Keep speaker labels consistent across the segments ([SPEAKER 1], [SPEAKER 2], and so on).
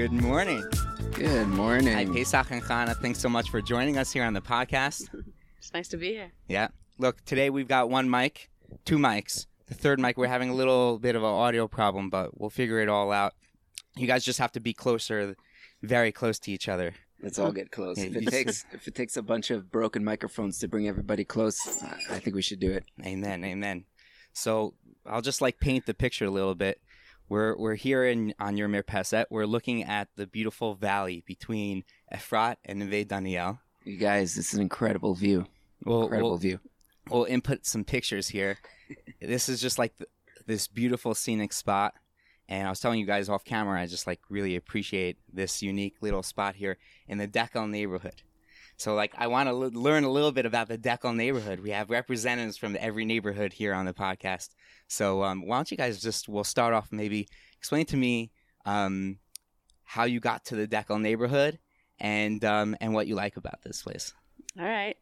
[SPEAKER 1] Good morning.
[SPEAKER 2] Good morning.
[SPEAKER 1] Hi, Pesach and Chana. Thanks so much for joining us here on the podcast.
[SPEAKER 3] It's nice to be here.
[SPEAKER 1] Yeah. Look, today we've got one mic, two mics. The third mic, we're having a little bit of an audio problem, but we'll figure it all out. You guys just have to be closer, very close to each other.
[SPEAKER 2] Let's all get close.
[SPEAKER 1] Yeah,
[SPEAKER 2] If it takes if it takes a bunch of broken microphones to bring everybody close, I- I think we should do it.
[SPEAKER 1] Amen, amen. So I'll just like paint the picture a little bit. We're we're here in on your Mirpeset. We're looking at the beautiful valley between Efrat and Neve Daniel.
[SPEAKER 2] You guys, this is an incredible view.
[SPEAKER 1] We'll,
[SPEAKER 2] Incredible
[SPEAKER 1] we'll,
[SPEAKER 2] view.
[SPEAKER 1] we'll input some pictures here. this is just like th- this beautiful scenic spot. And I was telling you guys off camera, I just like really appreciate this unique little spot here in the Dekel neighborhood. So like I want to l- learn a little bit about the Dekel neighborhood. We have representatives from every neighborhood here on the podcast. So um, why don't you guys just we'll start off maybe explain to me um, how you got to the Dekel neighborhood and um, and what you like about this place.
[SPEAKER 3] All right.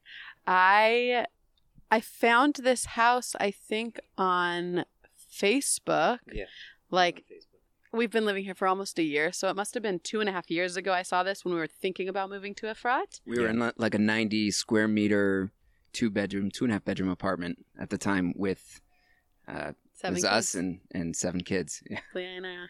[SPEAKER 3] I I found this house I think on Facebook.
[SPEAKER 2] Yeah.
[SPEAKER 3] Like we've been living here for almost a year, so it must have been two and a half years ago I saw this when we were thinking about moving to Efrat.
[SPEAKER 2] We were in li- like a 90 square meter, two bedroom, two and a half bedroom apartment at the time with uh, it
[SPEAKER 3] Seven
[SPEAKER 2] was
[SPEAKER 3] kids.
[SPEAKER 2] us and, and seven kids. Yeah.
[SPEAKER 3] Yeah, I know.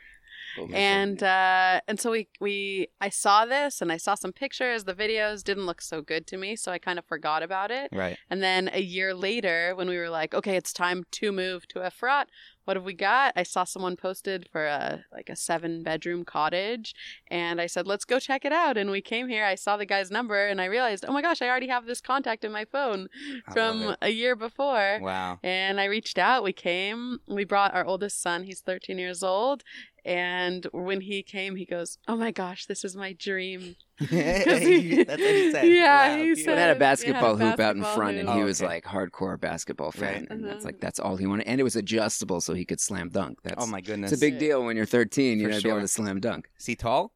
[SPEAKER 2] Over
[SPEAKER 3] and uh and so we we I saw this and I saw some pictures the videos didn't look so good to me so I kind of forgot about it
[SPEAKER 1] Right.
[SPEAKER 3] and then a year later when we were like okay it's time to move to Efrat what have we got I saw someone posted for a like a seven bedroom cottage and I said let's go check it out and we came here I saw the guy's number and I realized oh my gosh I already have this contact in my phone
[SPEAKER 1] I
[SPEAKER 3] from a year before
[SPEAKER 1] Wow.
[SPEAKER 3] and I reached out. We came. We brought our oldest son. He's 13 years old. And when he came, he goes, "Oh my gosh, this is my dream."
[SPEAKER 1] That's what he said.
[SPEAKER 3] Yeah,
[SPEAKER 1] Wow,
[SPEAKER 3] he
[SPEAKER 1] beautiful.
[SPEAKER 2] We had a
[SPEAKER 3] said-
[SPEAKER 2] basketball
[SPEAKER 3] yeah,
[SPEAKER 2] hoop out in front,
[SPEAKER 3] hoop.
[SPEAKER 2] and
[SPEAKER 1] Oh,
[SPEAKER 2] he was
[SPEAKER 1] okay.
[SPEAKER 2] like hardcore basketball fan,
[SPEAKER 1] Right.
[SPEAKER 2] and that's
[SPEAKER 3] Uh-huh.
[SPEAKER 2] like that's all he wanted. And it was adjustable, so he could slam dunk. That's
[SPEAKER 1] Oh my goodness.
[SPEAKER 2] it's a big deal when you're 13. You
[SPEAKER 1] For
[SPEAKER 2] know, to be able to slam dunk.
[SPEAKER 1] Is he tall?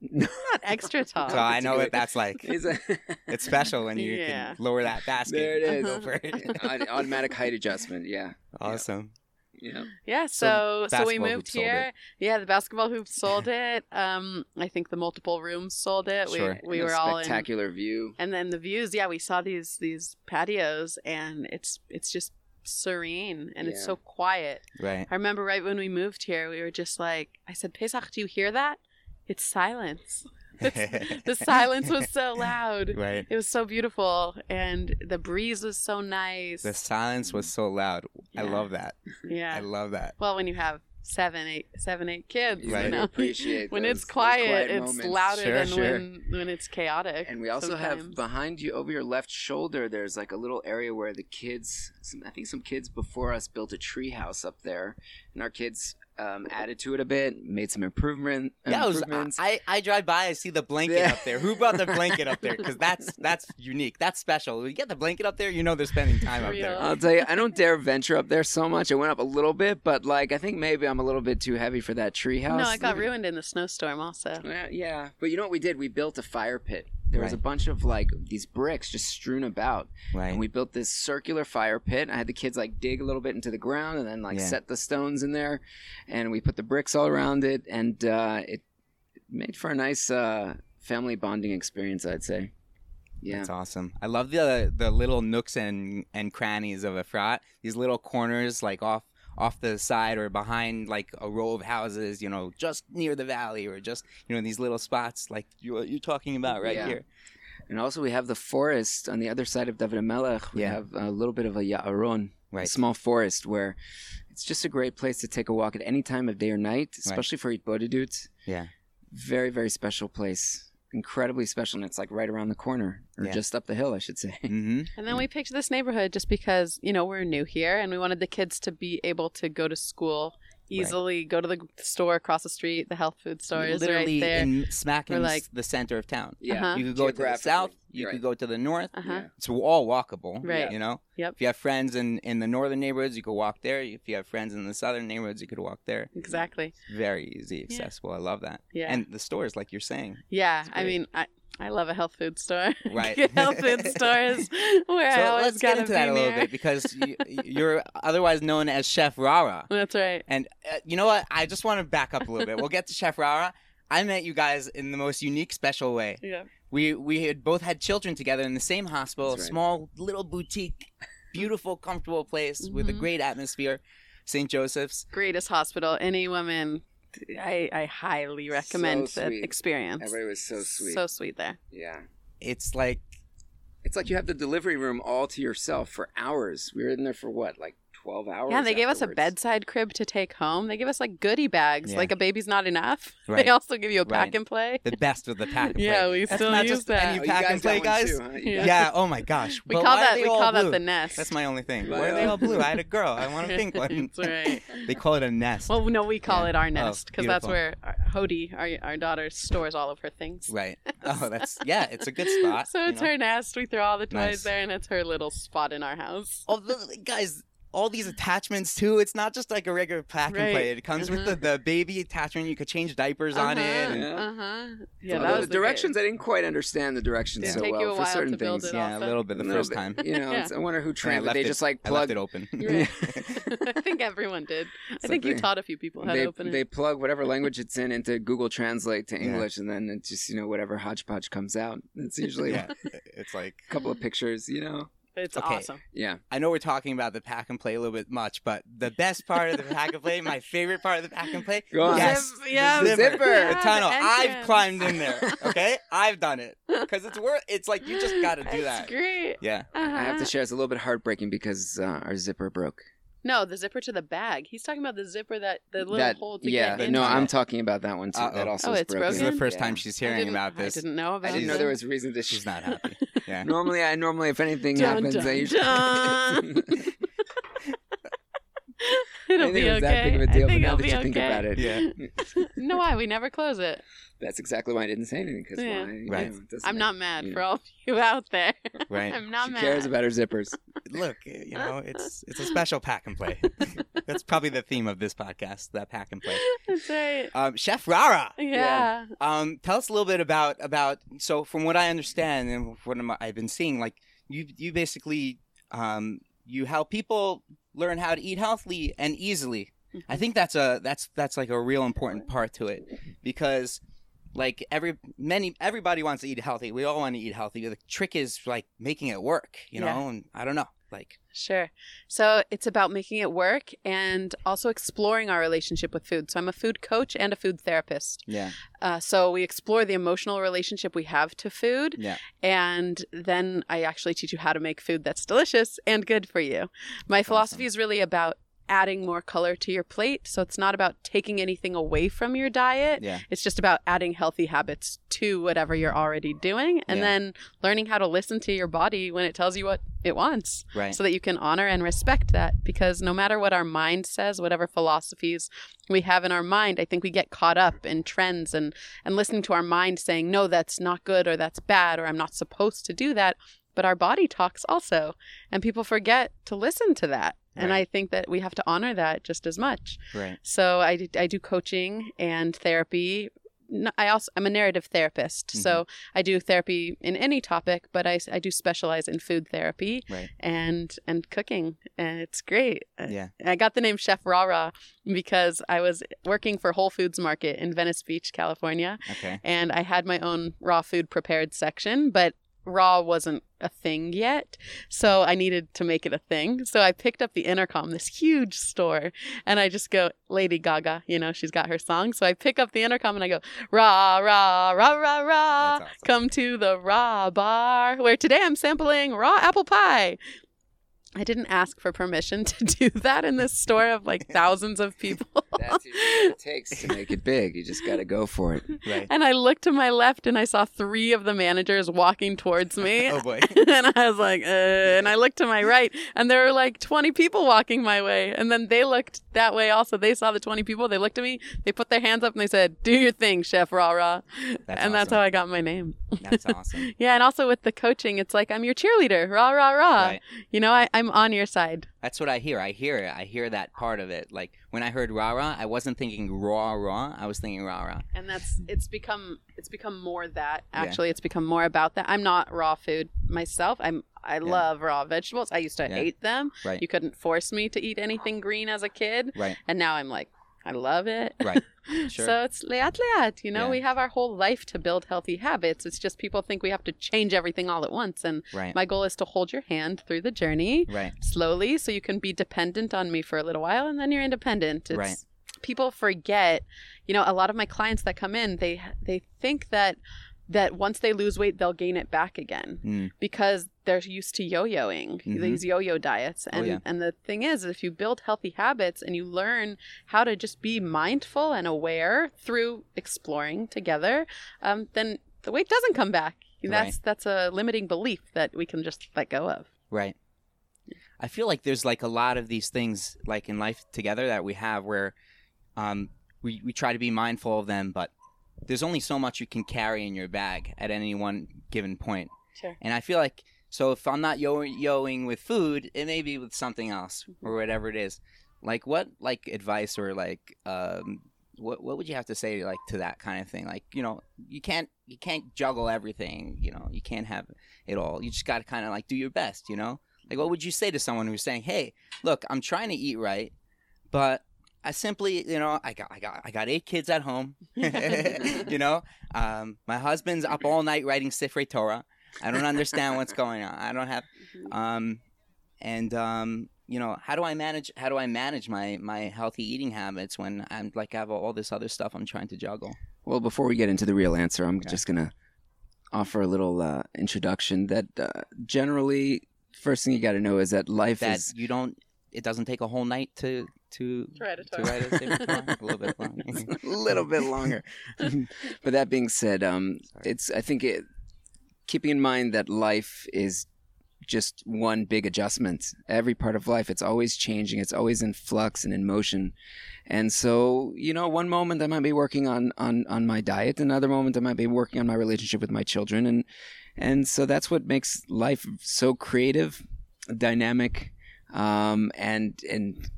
[SPEAKER 3] Not extra tall.
[SPEAKER 1] So I know
[SPEAKER 2] good.
[SPEAKER 1] what that's like.
[SPEAKER 2] He's a-
[SPEAKER 1] It's special when you
[SPEAKER 3] Yeah.
[SPEAKER 1] can lower that basket.
[SPEAKER 2] There it is.
[SPEAKER 1] Go for it.
[SPEAKER 2] Automatic height adjustment. Yeah.
[SPEAKER 1] Awesome.
[SPEAKER 2] Yeah.
[SPEAKER 3] Yeah,
[SPEAKER 1] So
[SPEAKER 3] so so, we moved here. Yeah, the basketball hoop sold it. Um, I think the multiple rooms sold it.
[SPEAKER 1] Sure.
[SPEAKER 3] We we
[SPEAKER 2] And
[SPEAKER 3] were all in.
[SPEAKER 2] spectacular view.
[SPEAKER 3] And then the views, yeah, we saw these these patios, and it's it's just serene and it's so quiet.
[SPEAKER 1] Right.
[SPEAKER 3] I remember right when we moved here, we were just like, I said, Pesach, do you hear that? It's silence. The silence was so loud.
[SPEAKER 1] right.
[SPEAKER 3] It was so beautiful, and the breeze was so nice.
[SPEAKER 1] The silence was so loud. I love that.
[SPEAKER 3] yeah.
[SPEAKER 1] I love that.
[SPEAKER 3] well, when you have seven, eight, seven, eight kids,
[SPEAKER 2] You
[SPEAKER 1] Right.
[SPEAKER 3] you know,
[SPEAKER 2] appreciate
[SPEAKER 3] when
[SPEAKER 2] those-
[SPEAKER 3] it's quiet,
[SPEAKER 2] quiet
[SPEAKER 3] it's
[SPEAKER 2] moments.
[SPEAKER 3] louder
[SPEAKER 1] Sure,
[SPEAKER 3] than
[SPEAKER 1] sure.
[SPEAKER 3] when when it's chaotic.
[SPEAKER 2] And we also have behind you, over your left shoulder, there's like a little area where the kids, some, I think some kids before us built a tree house up there, and our kids um, added to it a bit, made some improvement
[SPEAKER 1] Yeah, I, was,
[SPEAKER 2] improvements.
[SPEAKER 1] I I drive by. I see the blanket
[SPEAKER 2] Yeah.
[SPEAKER 1] up there. Who brought the blanket up there? Because that's that's unique. That's special. You get the blanket up there, you know they're spending time up there.
[SPEAKER 2] I'll tell you, I don't dare venture up there so much. I went up a little bit, but like I think maybe I'm a little bit too heavy for that tree house.
[SPEAKER 3] no, I got ruined in the snowstorm. Also,
[SPEAKER 2] Yeah, yeah, but you know what we did? We built a fire pit. There was a bunch of like these bricks just strewn about,
[SPEAKER 1] Right.
[SPEAKER 2] and we built this circular fire pit. I had the kids like dig a little bit into the ground and then like
[SPEAKER 1] Yeah.
[SPEAKER 2] set the stones in there, and we put the bricks all around it, and uh, it it made for a nice uh, family bonding experience. I'd say. Yeah,
[SPEAKER 1] That's awesome. I love the the little nooks and and crannies of Efrat. These little corners, like off off the side or behind like a row of houses, you know, just near the valley or just you know these little spots like you you're talking about right
[SPEAKER 2] Yeah.
[SPEAKER 1] here.
[SPEAKER 2] and also we have the forest on the other side of David Melech. We
[SPEAKER 1] Yeah.
[SPEAKER 2] have a little bit of a Ya'aron, a
[SPEAKER 1] Right.
[SPEAKER 2] small forest where it's just a great place to take a walk at any time of day or night, especially for Itbodedut.
[SPEAKER 1] Yeah.
[SPEAKER 2] Very, very special place. Incredibly special, and it's like right around the corner, or
[SPEAKER 1] Yeah.
[SPEAKER 2] just up the hill, I should say.
[SPEAKER 1] Mm-hmm.
[SPEAKER 3] And then we picked this neighborhood just because, you know, we're new here and we wanted the kids to be able to go to school easily, go to the store across the street, the health food store is
[SPEAKER 1] Literally
[SPEAKER 3] right there.
[SPEAKER 1] in smack in
[SPEAKER 3] like-
[SPEAKER 1] the center of town.
[SPEAKER 2] Yeah,
[SPEAKER 3] Uh-huh.
[SPEAKER 1] You could go to the south. You
[SPEAKER 2] you're
[SPEAKER 1] could
[SPEAKER 2] right.
[SPEAKER 1] go to the north.
[SPEAKER 3] Uh-huh.
[SPEAKER 1] It's all walkable.
[SPEAKER 3] Right.
[SPEAKER 1] You know.
[SPEAKER 3] Yep.
[SPEAKER 1] If you have friends in in the northern neighborhoods, you could walk there. If you have friends in the southern neighborhoods, you could walk there.
[SPEAKER 3] Exactly.
[SPEAKER 1] Very easy, accessible. I love that.
[SPEAKER 3] Yeah.
[SPEAKER 1] And the stores, like you're saying.
[SPEAKER 3] yeah. I mean, I I love a health food store.
[SPEAKER 1] Right.
[SPEAKER 3] health food stores where I
[SPEAKER 1] So
[SPEAKER 3] always
[SPEAKER 1] let's get into
[SPEAKER 3] be
[SPEAKER 1] that a little bit because you, you're otherwise known as Chef Rara.
[SPEAKER 3] That's right.
[SPEAKER 1] And uh, you know what? I just want to back up a little bit. We'll get to Chef Rara. I met you guys in the most unique, special way.
[SPEAKER 3] Yeah.
[SPEAKER 1] We we had both had children together in the same hospital,
[SPEAKER 2] right.
[SPEAKER 1] small little boutique, beautiful, comfortable place with a
[SPEAKER 3] Mhm.
[SPEAKER 1] great atmosphere. St. Joseph's.
[SPEAKER 3] Greatest hospital. Any woman, I, I highly recommend
[SPEAKER 2] So
[SPEAKER 3] that experience.
[SPEAKER 2] Everybody was so sweet.
[SPEAKER 3] So sweet there.
[SPEAKER 2] yeah.
[SPEAKER 1] It's like
[SPEAKER 2] It's like you have the delivery room all to yourself for hours. We were in there for what, like twelve hours?
[SPEAKER 3] Yeah, they gave us a bedside crib to take home. They give us like goodie bags.
[SPEAKER 1] Yeah.
[SPEAKER 3] Like a baby's not enough.
[SPEAKER 1] Right.
[SPEAKER 3] They also give you a pack
[SPEAKER 1] Right.
[SPEAKER 3] and play.
[SPEAKER 1] the best of the pack and play.
[SPEAKER 3] Yeah, we
[SPEAKER 1] That's
[SPEAKER 3] still
[SPEAKER 1] not
[SPEAKER 3] use
[SPEAKER 1] just
[SPEAKER 3] that.
[SPEAKER 1] any
[SPEAKER 2] Oh, you
[SPEAKER 1] pack and play guys.
[SPEAKER 2] too, huh?
[SPEAKER 3] Yeah.
[SPEAKER 1] Yeah. Oh my gosh.
[SPEAKER 3] We
[SPEAKER 1] But
[SPEAKER 3] call that we
[SPEAKER 1] all
[SPEAKER 3] call that the nest.
[SPEAKER 1] That's my only thing.
[SPEAKER 2] Right.
[SPEAKER 1] Why are they all blue? I had a girl. I want a pink one.
[SPEAKER 3] That's right.
[SPEAKER 1] They call it a nest.
[SPEAKER 3] Well, no, we call
[SPEAKER 1] Yeah.
[SPEAKER 3] it our
[SPEAKER 1] Oh,
[SPEAKER 3] nest because that's where our, Hody, our our daughter, stores all of her things.
[SPEAKER 1] right. Oh, that's yeah. It's a good spot.
[SPEAKER 3] So it's
[SPEAKER 1] know?
[SPEAKER 3] her nest. We throw all the toys there, and it's her little spot in our house.
[SPEAKER 1] Oh, the, guys, all these attachments too. It's not just like a regular pack and play. It comes with the, the baby attachment. You could change diapers on it. And,
[SPEAKER 2] Yeah.
[SPEAKER 3] Uh huh. Yeah,
[SPEAKER 2] Although
[SPEAKER 3] that was
[SPEAKER 2] the directions. I didn't quite understand the directions
[SPEAKER 3] Did it
[SPEAKER 2] so well for certain things.
[SPEAKER 3] it
[SPEAKER 1] yeah, a little bit the
[SPEAKER 2] little
[SPEAKER 1] first
[SPEAKER 2] bit.
[SPEAKER 1] time.
[SPEAKER 2] You know,
[SPEAKER 3] Yeah.
[SPEAKER 2] it's- I wonder who
[SPEAKER 1] And I
[SPEAKER 2] trained.
[SPEAKER 1] Left
[SPEAKER 2] they
[SPEAKER 1] it-
[SPEAKER 2] just like
[SPEAKER 1] I left
[SPEAKER 2] plug.
[SPEAKER 1] it open.
[SPEAKER 3] Right. I think everyone did. I
[SPEAKER 2] It's
[SPEAKER 3] think
[SPEAKER 2] like
[SPEAKER 3] you taught a few people how
[SPEAKER 2] They,
[SPEAKER 3] to open it.
[SPEAKER 2] they
[SPEAKER 3] it.
[SPEAKER 2] plug whatever language it's in into Google Translate to English, and then it just you know whatever hodgepodge comes out. It's usually
[SPEAKER 1] it's like
[SPEAKER 2] a couple of pictures. You know,
[SPEAKER 3] It's
[SPEAKER 1] Okay.
[SPEAKER 3] awesome.
[SPEAKER 2] yeah.
[SPEAKER 1] I know we're talking about the pack and play a little bit much, but the best part of the pack and play, my favorite part of the pack and play,
[SPEAKER 2] Go on.
[SPEAKER 1] yes,
[SPEAKER 3] yeah,
[SPEAKER 1] the
[SPEAKER 2] the
[SPEAKER 1] zipper,
[SPEAKER 2] zipper.
[SPEAKER 1] the tunnel.
[SPEAKER 3] the
[SPEAKER 1] I've climbed in there. Okay, I've done it because it's worth. It's like you just got to do
[SPEAKER 3] That's
[SPEAKER 1] that.
[SPEAKER 3] great.
[SPEAKER 1] Yeah,
[SPEAKER 2] I have to
[SPEAKER 3] Uh-huh.
[SPEAKER 2] share. It's a little bit heartbreaking because uh, our zipper broke.
[SPEAKER 3] No, the zipper to the bag. He's talking about the zipper that the little
[SPEAKER 2] that
[SPEAKER 3] hole to
[SPEAKER 2] yeah.
[SPEAKER 3] get
[SPEAKER 2] no, I'm talking about that one too. That
[SPEAKER 1] Uh-oh.
[SPEAKER 2] also
[SPEAKER 3] Oh,
[SPEAKER 2] is
[SPEAKER 3] it's
[SPEAKER 2] broken.
[SPEAKER 1] this is the
[SPEAKER 3] broken?
[SPEAKER 1] first
[SPEAKER 2] Yeah.
[SPEAKER 1] time she's
[SPEAKER 3] I
[SPEAKER 1] hearing
[SPEAKER 3] didn't-
[SPEAKER 1] about this.
[SPEAKER 3] I didn't know
[SPEAKER 2] I didn't know there was a reason to.
[SPEAKER 1] She's not happy. Yeah.
[SPEAKER 2] normally, I normally if anything
[SPEAKER 3] Dun,
[SPEAKER 2] happens,
[SPEAKER 3] dun,
[SPEAKER 2] I usually.
[SPEAKER 3] dun. It'll be
[SPEAKER 2] it was
[SPEAKER 3] okay.
[SPEAKER 2] that big of a
[SPEAKER 3] I
[SPEAKER 2] deal, but
[SPEAKER 3] think
[SPEAKER 2] now
[SPEAKER 3] it'll
[SPEAKER 2] that
[SPEAKER 3] be
[SPEAKER 2] you
[SPEAKER 3] okay.
[SPEAKER 2] think about it,
[SPEAKER 1] Yeah.
[SPEAKER 3] no, why? We never close it.
[SPEAKER 2] that's exactly why I didn't say anything. Because
[SPEAKER 3] Yeah.
[SPEAKER 2] why? you
[SPEAKER 1] Right.
[SPEAKER 2] know,
[SPEAKER 3] I'm
[SPEAKER 2] make-
[SPEAKER 3] not mad
[SPEAKER 2] you
[SPEAKER 3] for all of you out there.
[SPEAKER 1] Right.
[SPEAKER 3] I'm not mad.
[SPEAKER 2] She
[SPEAKER 3] mad.
[SPEAKER 2] cares about her zippers.
[SPEAKER 1] Look, you know, it's it's a special pack and play. That's probably the theme of this podcast, that pack and play.
[SPEAKER 3] That's right.
[SPEAKER 1] Um, Chef Rara,
[SPEAKER 3] Yeah.
[SPEAKER 1] um, tell us a little bit about about. So, from what I understand and what I'm- I've been seeing, like you you basically um, you help people learn how to eat healthily and easily. I mm-hmm. think that's a that's that's like a real important part to it because like every many everybody wants to eat healthy. We all want to eat healthy. The trick is like making it work, you know.
[SPEAKER 3] Yeah.
[SPEAKER 1] And I don't know, like
[SPEAKER 3] Sure. So it's about making it work and also exploring our relationship with food. So I'm a food coach and a food therapist.
[SPEAKER 1] yeah,
[SPEAKER 3] Uh, so we explore the emotional relationship we have to food.
[SPEAKER 1] yeah,
[SPEAKER 3] And then I actually teach you how to make food that's delicious and good for you. My philosophy is really about adding more color to your plate. So it's not about taking anything away from your diet.
[SPEAKER 1] yeah,
[SPEAKER 3] It's just about adding healthy habits to whatever you're already doing and
[SPEAKER 1] Yeah.
[SPEAKER 3] then learning how to listen to your body when it tells you what it wants
[SPEAKER 1] right,
[SPEAKER 3] so that you can honor and respect that because no matter what our mind says whatever philosophies we have in our mind i think we get caught up in trends and and listening to our mind saying no that's not good or that's bad or i'm not supposed to do that but our body talks also and people forget to listen to that. And i think that we have to honor that just as much.
[SPEAKER 1] Right,
[SPEAKER 3] so I do, I do coaching and therapy. I also I'm a narrative therapist,
[SPEAKER 1] Mm-hmm.
[SPEAKER 3] so I do therapy in any topic, but I, I do specialize in food therapy
[SPEAKER 1] right,
[SPEAKER 3] and and cooking, and it's great.
[SPEAKER 1] Yeah,
[SPEAKER 3] I got the name Chef Rara because I was working for Whole Foods Market in Venice Beach, California,
[SPEAKER 1] okay,
[SPEAKER 3] and I had my own raw food prepared section, but raw wasn't a thing yet. So I needed to make it a thing. So I picked up the intercom, this huge store, and I just go, Lady Gaga, you know, she's got her song. So I pick up the intercom and I go, rah, rah, rah, rah, rah.
[SPEAKER 1] Awesome.
[SPEAKER 3] Come to the raw bar where today I'm sampling raw apple pie. I didn't ask for permission to do that in this store of like thousands of people.
[SPEAKER 2] That's usually what it takes to make it big. You just got to go for it.
[SPEAKER 1] right.
[SPEAKER 3] And I looked to my left and I saw three of the managers walking towards me.
[SPEAKER 1] Oh boy,
[SPEAKER 3] and I was like, uh, and I looked to my right and there were like 20 people walking my way. And then they looked that way also. They saw the 20 people. They looked at me, they put their hands up and they said, do your thing, Chef Rah Rah.
[SPEAKER 1] That's
[SPEAKER 3] and that's how I got my name.
[SPEAKER 1] that's awesome.
[SPEAKER 3] Yeah. And also with the coaching, it's like, I'm your cheerleader, rah, rah, rah.
[SPEAKER 1] Right.
[SPEAKER 3] You know, I, I'm on your side.
[SPEAKER 1] That's what I hear. I hear it. I hear that part of it. Like when I heard rah rah, I wasn't thinking raw raw. I was thinking rah rah.
[SPEAKER 3] and that's it's become it's become more that
[SPEAKER 1] Yeah.
[SPEAKER 3] actually it's become more about that i'm not raw food myself i'm i love raw vegetables i used to
[SPEAKER 1] Yeah.
[SPEAKER 3] hate them
[SPEAKER 1] Right.
[SPEAKER 3] you couldn't force me to eat anything green as a kid
[SPEAKER 1] Right.
[SPEAKER 3] and now i'm like I love it.
[SPEAKER 1] Right. Sure.
[SPEAKER 3] So it's leat leat. You know,
[SPEAKER 1] Yeah.
[SPEAKER 3] we have our whole life to build healthy habits. It's just people think we have to change everything all at once. And
[SPEAKER 1] right.
[SPEAKER 3] my goal is to hold your hand through the journey
[SPEAKER 1] right.
[SPEAKER 3] slowly so you can be dependent on me for a little while and then you're independent. It's,
[SPEAKER 1] Right.
[SPEAKER 3] People forget, you know, a lot of my clients that come in, they they think that that once they lose weight they'll gain it back again
[SPEAKER 1] Mm.
[SPEAKER 3] because they're used to yo-yoing
[SPEAKER 1] Mhm.
[SPEAKER 3] these yo-yo diets
[SPEAKER 1] Oh,
[SPEAKER 3] and
[SPEAKER 1] yeah.
[SPEAKER 3] and the thing is if you build healthy habits and you learn how to just be mindful and aware through exploring together um, then the weight doesn't come back that's that's a limiting belief that we can just let go of
[SPEAKER 1] Right. I feel like there's like a lot of these things like in life together that we have where um, we, we try to be mindful of them, but there's only so much you can carry in your bag at any one given point.
[SPEAKER 3] sure
[SPEAKER 1] And I feel like so if I'm not yo yoing with food, it may be with something else or whatever it is. Like what like advice or like um what what would you have to say like to that kind of thing? Like, you know, you can't you can't juggle everything, you know. You can't have it all. You just got to kind of like do your best, you know? Like what would you say to someone who's saying, "Hey, look, I'm trying to eat right, but I simply, you know, I got I got I got eight kids at home. you know, um, my husband's up all night writing Sifrei Torah. I don't understand what's going on. I don't have, um, and um, you know, how do I manage? How do I manage my my healthy eating habits when I'm like I have all this other stuff I'm trying to juggle?
[SPEAKER 2] Well, before we get into the real answer, I'm
[SPEAKER 1] Okay.
[SPEAKER 2] just gonna offer a little uh, introduction. That uh, generally, first thing you got to know is that life
[SPEAKER 1] That
[SPEAKER 2] is
[SPEAKER 1] you don't. It doesn't take a whole night to to
[SPEAKER 3] To write a
[SPEAKER 1] to
[SPEAKER 3] Torah.
[SPEAKER 1] write a Sifrei a little bit longer.
[SPEAKER 2] a little bit longer. but that being said, um,
[SPEAKER 1] Sorry.
[SPEAKER 2] it's I think it, keeping in mind that life is just one big adjustment. Every part of life, it's always changing. It's always in flux and in motion. And so, you know, one moment I might be working on on on my diet, another moment I might be working on my relationship with my children, and and so that's what makes life so creative, dynamic, um, and and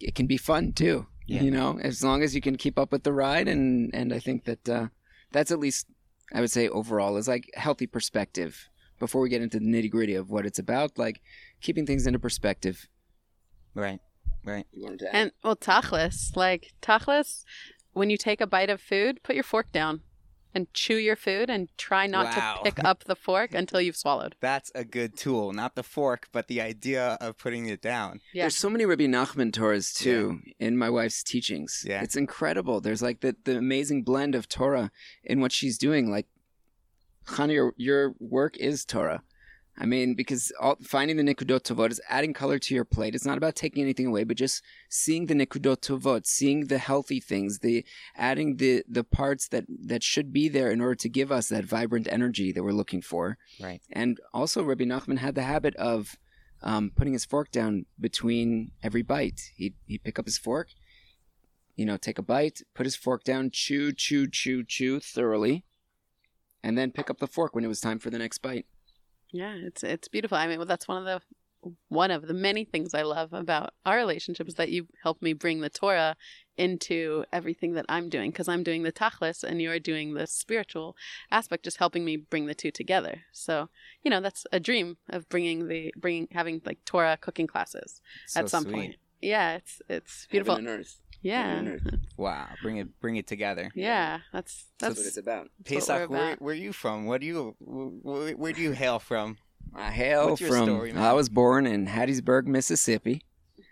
[SPEAKER 2] it can be fun too.
[SPEAKER 1] Yeah.
[SPEAKER 2] You know, as long as you can keep up with the ride, and and I think that uh, that's at least I would say overall is like healthy perspective. Before we get into the nitty gritty of what it's about, like keeping things into perspective.
[SPEAKER 1] right. Right.
[SPEAKER 2] You wanted to
[SPEAKER 3] and well tachlis like tachlis when you take a bite of food put your fork down and chew your food and try not
[SPEAKER 1] Wow.
[SPEAKER 3] to pick up the fork until you've swallowed
[SPEAKER 1] That's a good tool. Not the fork, but the idea of putting it down.
[SPEAKER 3] Yeah.
[SPEAKER 2] There's so many Rabbi Nachman Torahs too in my wife's teachings.
[SPEAKER 1] Yeah.
[SPEAKER 2] It's incredible. There's like the, the amazing blend of Torah in what she's doing. Like, Chana, your, your work is Torah. I mean, because all, finding the Nikudot Tovot is adding color to your plate. It's not about taking anything away, but just seeing the Nikudot Tovot, seeing the healthy things, the adding the, the parts that, that should be there in order to give us that vibrant energy that we're looking for.
[SPEAKER 1] Right.
[SPEAKER 2] And also, Rabbi Nachman had the habit of um, putting his fork down between every bite. He'd, he'd pick up his fork, you know, take a bite, put his fork down, chew, chew, chew, chew thoroughly, and then pick up the fork when it was time for the next bite.
[SPEAKER 3] Yeah, it's it's beautiful. I mean, well, that's one of the one of the many things I love about our relationship is that you help me bring the Torah into everything that I'm doing because I'm doing the tachlis and you're doing the spiritual aspect, just helping me bring the two together. So you know, that's a dream of bringing the bringing having like Torah cooking classes
[SPEAKER 1] So
[SPEAKER 3] at some
[SPEAKER 1] sweet.
[SPEAKER 3] point. Yeah, it's it's beautiful.
[SPEAKER 2] Heaven and earth.
[SPEAKER 3] Yeah,
[SPEAKER 2] Heaven and earth.
[SPEAKER 1] Wow. Bring it. Bring it together.
[SPEAKER 3] yeah, that's
[SPEAKER 2] That's,
[SPEAKER 3] that's
[SPEAKER 2] what it's about.
[SPEAKER 3] That's what we're
[SPEAKER 1] Pesach, where,
[SPEAKER 3] about.
[SPEAKER 1] where are you from? What do you where, where do you hail from?
[SPEAKER 2] I hail
[SPEAKER 1] What's your
[SPEAKER 2] from.
[SPEAKER 1] story, man?
[SPEAKER 2] I was born in Hattiesburg, Mississippi.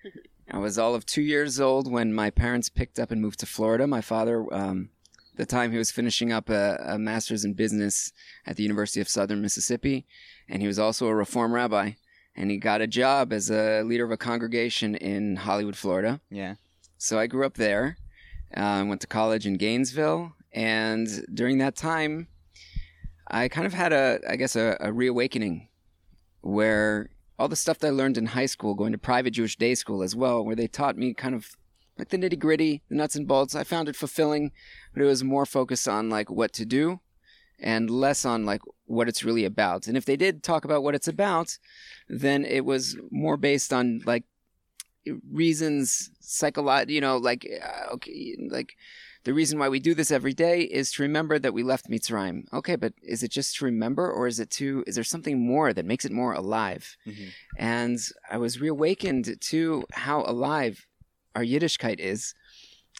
[SPEAKER 2] I was all of two years old when my parents picked up and moved to Florida. My father, um, the time he was finishing up a, a master's in business at the University of Southern Mississippi, and he was also a reform rabbi. And he got a job as a leader of a congregation in Hollywood, Florida.
[SPEAKER 1] Yeah.
[SPEAKER 2] So I grew up there. Uh, I went to college in Gainesville, and during that time, I kind of had a, I guess, a, a reawakening, where all the stuff that I learned in high school, going to private Jewish day school as well, where they taught me kind of like the nitty gritty, the nuts and bolts. I found it fulfilling, but it was more focused on like what to do, and less on like what it's really about. And if they did talk about what it's about, then it was more based on like reasons psycholo- you know like uh, okay like the reason why we do this every day is to remember that we left Mitzrayim. Okay, but is it just to remember or is it to is there something more that makes it more alive?
[SPEAKER 1] Mhm.
[SPEAKER 2] And I was reawakened to how alive our Yiddishkeit is.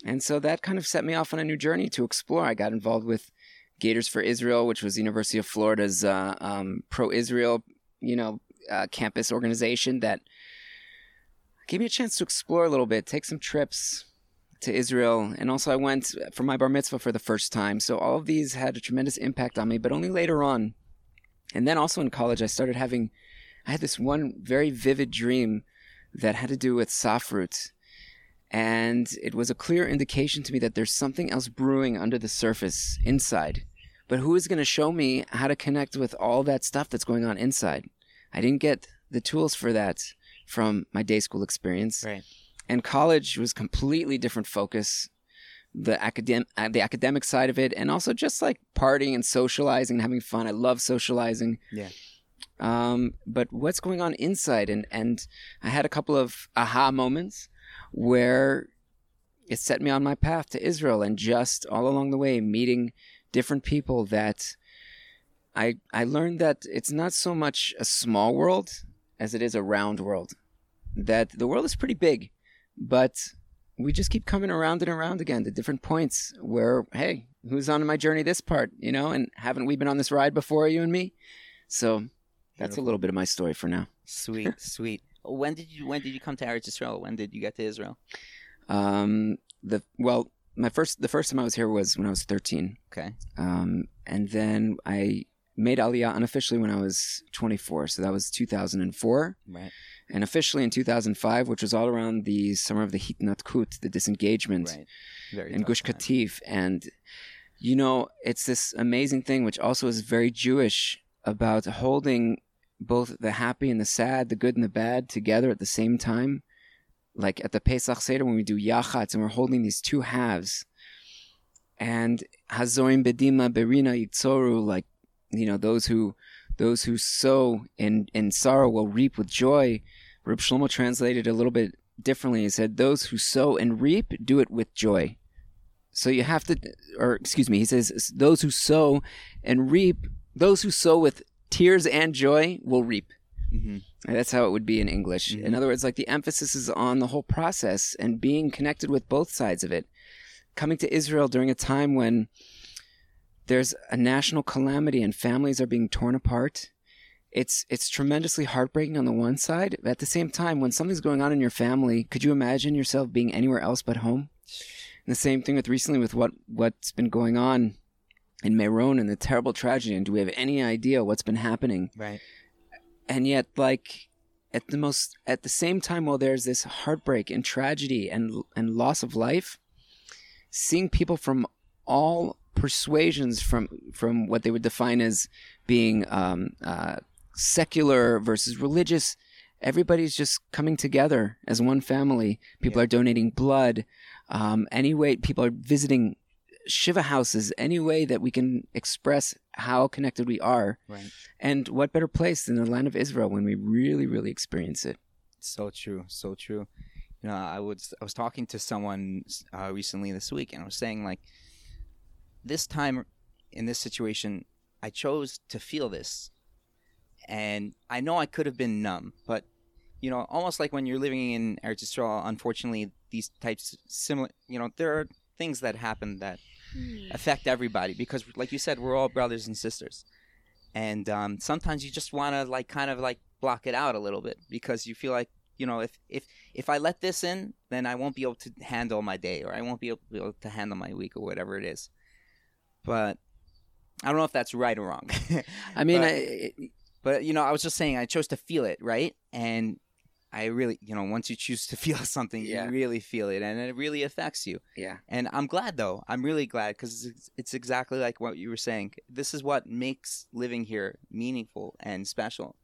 [SPEAKER 2] And so that kind of set me off on a new journey to explore. I got involved with Gators for Israel, which was University of Florida's uh, um, pro-Israel, you know, uh, campus organization that gave me a chance to explore a little bit, take some trips to Israel, and also I went for my bar mitzvah for the first time. So all of these had a tremendous impact on me, but only later on. And then also in college, I started having, I had this one very vivid dream that had to do with safrut. And it was a clear indication to me that there's something else brewing under the surface inside. But who is going to show me how to connect with all that stuff that's going on inside? I didn't get the tools for that from my day school experience.
[SPEAKER 1] Right.
[SPEAKER 2] And college was completely different focus. The academic, the academic side of it, and also just like partying and socializing and having fun. I love socializing.
[SPEAKER 1] Yeah.
[SPEAKER 2] Um, but what's going on inside? And and I had a couple of aha moments where it set me on my path to Israel, and just all along the way, meeting different people that I I learned that it's not so much a small world as it is a round world. That the world is pretty big, but we just keep coming around and around again to different points where, hey, who's on my journey this part, you know? And haven't we been on this ride before, you and me? So that's
[SPEAKER 1] Beautiful.
[SPEAKER 2] a little bit of my story for now.
[SPEAKER 1] Sweet, sweet. When did you when did you come to Eretz Israel? When did you get to Israel?
[SPEAKER 2] Um, the well, my first the first time I was here was when I was 13.
[SPEAKER 1] Okay.
[SPEAKER 2] Um, and then I made Aliyah unofficially when I was 24. So that was 2004.
[SPEAKER 1] Right.
[SPEAKER 2] And officially in 2005, which was all around the summer of the Hitnatkut, the disengagement
[SPEAKER 1] Right. Very
[SPEAKER 2] in Gush
[SPEAKER 1] time.
[SPEAKER 2] Katif. And, you know, it's this amazing thing, which also is very Jewish, about holding both the happy and the sad, the good and the bad together at the same time. Like at the Pesach Seder, when we do Yachatz, and we're holding these two halves. And Hazorim Bedima Berina Yitzoru, like, you know, those who those who sow in, in sorrow will reap with joy. Reb Shlomo translated a little bit differently. He said, Those who sow and reap, do it with joy. So you have to, or excuse me, he says, Those who sow and reap, those who sow with tears and joy will reap.
[SPEAKER 1] Mhm.
[SPEAKER 2] That's how it would be in English.
[SPEAKER 1] Mhm.
[SPEAKER 2] In other words, like the emphasis is on the whole process and being connected with both sides of it. Coming to Israel during a time when there's a national calamity and families are being torn apart. It's it's tremendously heartbreaking on the one side, but at the same time, when something's going on in your family, could you imagine yourself being anywhere else but home? And the same thing with recently with what what's been going on in Meron and the terrible tragedy. And do we have any idea what's been happening?
[SPEAKER 1] Right.
[SPEAKER 2] and yet like at the most at the same time while there's this heartbreak and tragedy and and loss of life seeing people from all persuasions from from what they would define as being um, uh, secular versus religious everybody's just coming together as one family people
[SPEAKER 1] Yeah.
[SPEAKER 2] are donating blood um, any way people are visiting shiva houses any way that we can express how connected we are
[SPEAKER 1] Right.
[SPEAKER 2] and what better place than the land of Israel when we really, really experience it?
[SPEAKER 1] So true, so true. You know, I was I was talking to someone uh, recently this week, and I was saying like, this time in this situation, I chose to feel this, and I know I could have been numb, but you know, almost like when you're living in Eretz Yisrael, unfortunately, these types similar, you know, there are things that happen that affect everybody because, like you said, we're all brothers and sisters, and um, sometimes you just want to like kind of like block it out a little bit because you feel like you know if if if I let this in, then I won't be able to handle my day or I won't be able to handle my week or whatever it is. But I don't know if that's right or wrong.
[SPEAKER 2] I mean,
[SPEAKER 1] But-
[SPEAKER 2] I,
[SPEAKER 1] but you know, I was just saying I chose to feel it, right? And I really, you know, once you choose to feel something,
[SPEAKER 2] Yeah.
[SPEAKER 1] you really feel it, and it really affects you.
[SPEAKER 2] yeah,
[SPEAKER 1] And I'm glad though. I'm really glad because it's, it's exactly like what you were saying. This is what makes living here meaningful and special.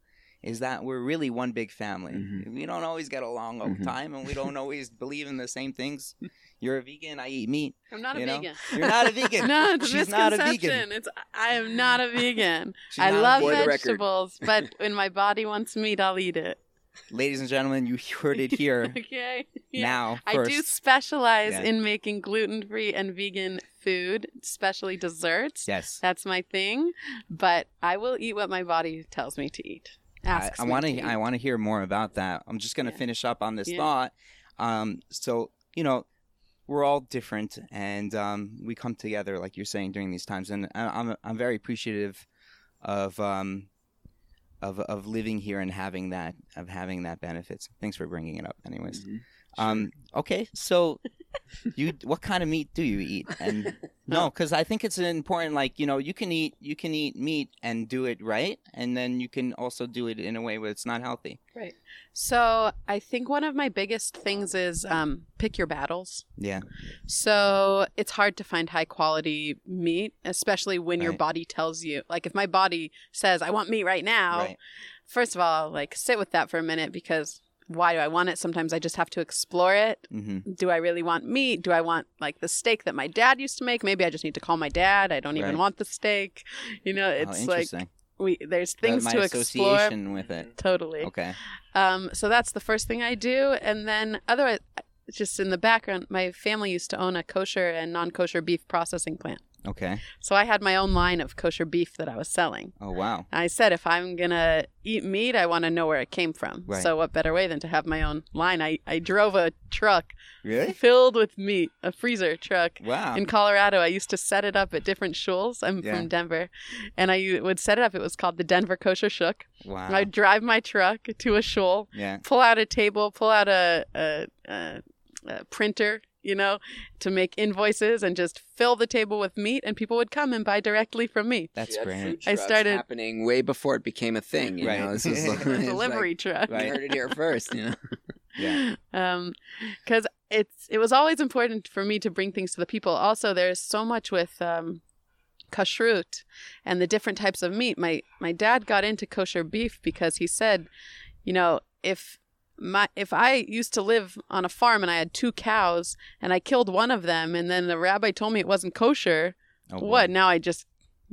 [SPEAKER 1] Is that we're really one big family.
[SPEAKER 2] Mhm.
[SPEAKER 1] We don't always get along all the time, and we don't always believe in the same things. You're a vegan. I eat meat.
[SPEAKER 3] I'm not a
[SPEAKER 1] know?
[SPEAKER 3] vegan.
[SPEAKER 1] You're not a vegan.
[SPEAKER 3] no, it's a
[SPEAKER 1] She's not a
[SPEAKER 3] misconception.
[SPEAKER 1] vegan.
[SPEAKER 3] It's I am not a vegan. I love
[SPEAKER 2] For
[SPEAKER 1] vegan.
[SPEAKER 2] the record.
[SPEAKER 3] vegetables, but when my body wants meat, I'll eat it.
[SPEAKER 1] Ladies and gentlemen, you heard it here
[SPEAKER 3] Okay. Yeah.
[SPEAKER 1] now.
[SPEAKER 3] I do specialize
[SPEAKER 1] Yeah.
[SPEAKER 3] in making gluten free and vegan food, especially desserts.
[SPEAKER 1] Yes.
[SPEAKER 3] That's my thing. But I will eat what my body tells me to eat.
[SPEAKER 1] I,
[SPEAKER 3] Asks
[SPEAKER 1] I
[SPEAKER 3] me
[SPEAKER 1] want
[SPEAKER 3] to
[SPEAKER 1] to. I want to hear more about that. I'm just going to
[SPEAKER 3] Yeah.
[SPEAKER 1] finish up on this
[SPEAKER 3] Yeah.
[SPEAKER 1] thought. Um, so you know, we're all different, and um, we come together, like you're saying, during these times. And I'm I'm very appreciative of um, of of living here and having that of having that benefits. Thanks for bringing it up, anyways.
[SPEAKER 2] Mhm.
[SPEAKER 1] Um, okay, so you what kind of meat do you eat? And no, because I think it's an important. Like you know, you can eat you can eat meat and do it right, and then you can also do it in a way where it's not healthy.
[SPEAKER 3] Right. So I think one of my biggest things is um, pick your battles.
[SPEAKER 1] Yeah,
[SPEAKER 3] So it's hard to find high quality meat, especially when your body tells you. Like if my body says I want meat right now,
[SPEAKER 1] right.
[SPEAKER 3] first of all, like sit with that for a minute because why do I want it? Sometimes I just have to explore it.
[SPEAKER 1] Mm-hmm.
[SPEAKER 3] Do I really want meat? Do I want like the steak that my dad used to make? Maybe I just need to call my dad. I don't even want the steak. You know,
[SPEAKER 1] oh,
[SPEAKER 3] it's like we there's things to explore.
[SPEAKER 1] with it.
[SPEAKER 3] Totally.
[SPEAKER 1] Okay.
[SPEAKER 3] Um, so that's the first thing I do, and then otherwise, just in the background, my family used to own a kosher and non-kosher beef processing plant.
[SPEAKER 1] Okay.
[SPEAKER 3] So I had my own line of kosher beef that I was selling.
[SPEAKER 1] Oh wow.
[SPEAKER 3] I said, if I'm gonna eat meat, I want to know where it came from.
[SPEAKER 1] Right.
[SPEAKER 3] So what better way than to have my own line? I, I drove a truck
[SPEAKER 1] Really?
[SPEAKER 3] filled with meat, a freezer truck.
[SPEAKER 1] Wow.
[SPEAKER 3] In Colorado, I used to set it up at different shuls. I'm
[SPEAKER 1] Yeah.
[SPEAKER 3] from Denver, and I would set it up. It was called the Denver Kosher Shuk.
[SPEAKER 1] wow.
[SPEAKER 3] I'd drive my truck to a shul,
[SPEAKER 1] yeah.
[SPEAKER 3] pull out a table, pull out a, a, a, a printer, you know, to make invoices and just fill the table with meat, and people would come and buy directly from me.
[SPEAKER 1] That's
[SPEAKER 2] You had
[SPEAKER 1] great.
[SPEAKER 3] I
[SPEAKER 2] trucks
[SPEAKER 3] started-
[SPEAKER 2] happening way before it became a thing. You
[SPEAKER 1] Right.
[SPEAKER 2] know, this is
[SPEAKER 1] A
[SPEAKER 2] it's like-
[SPEAKER 3] Delivery truck.
[SPEAKER 2] You
[SPEAKER 1] Right.
[SPEAKER 2] heard it here first. You know.
[SPEAKER 1] Yeah.
[SPEAKER 3] um because it's it was always important for me to bring things to the people also there's so much with um kashrut and the different types of meat my my dad got into kosher beef because he said you know if my if I used to live on a farm and I had two cows and I killed one of them and then the rabbi told me it wasn't kosher,
[SPEAKER 1] Oh,
[SPEAKER 3] what now I just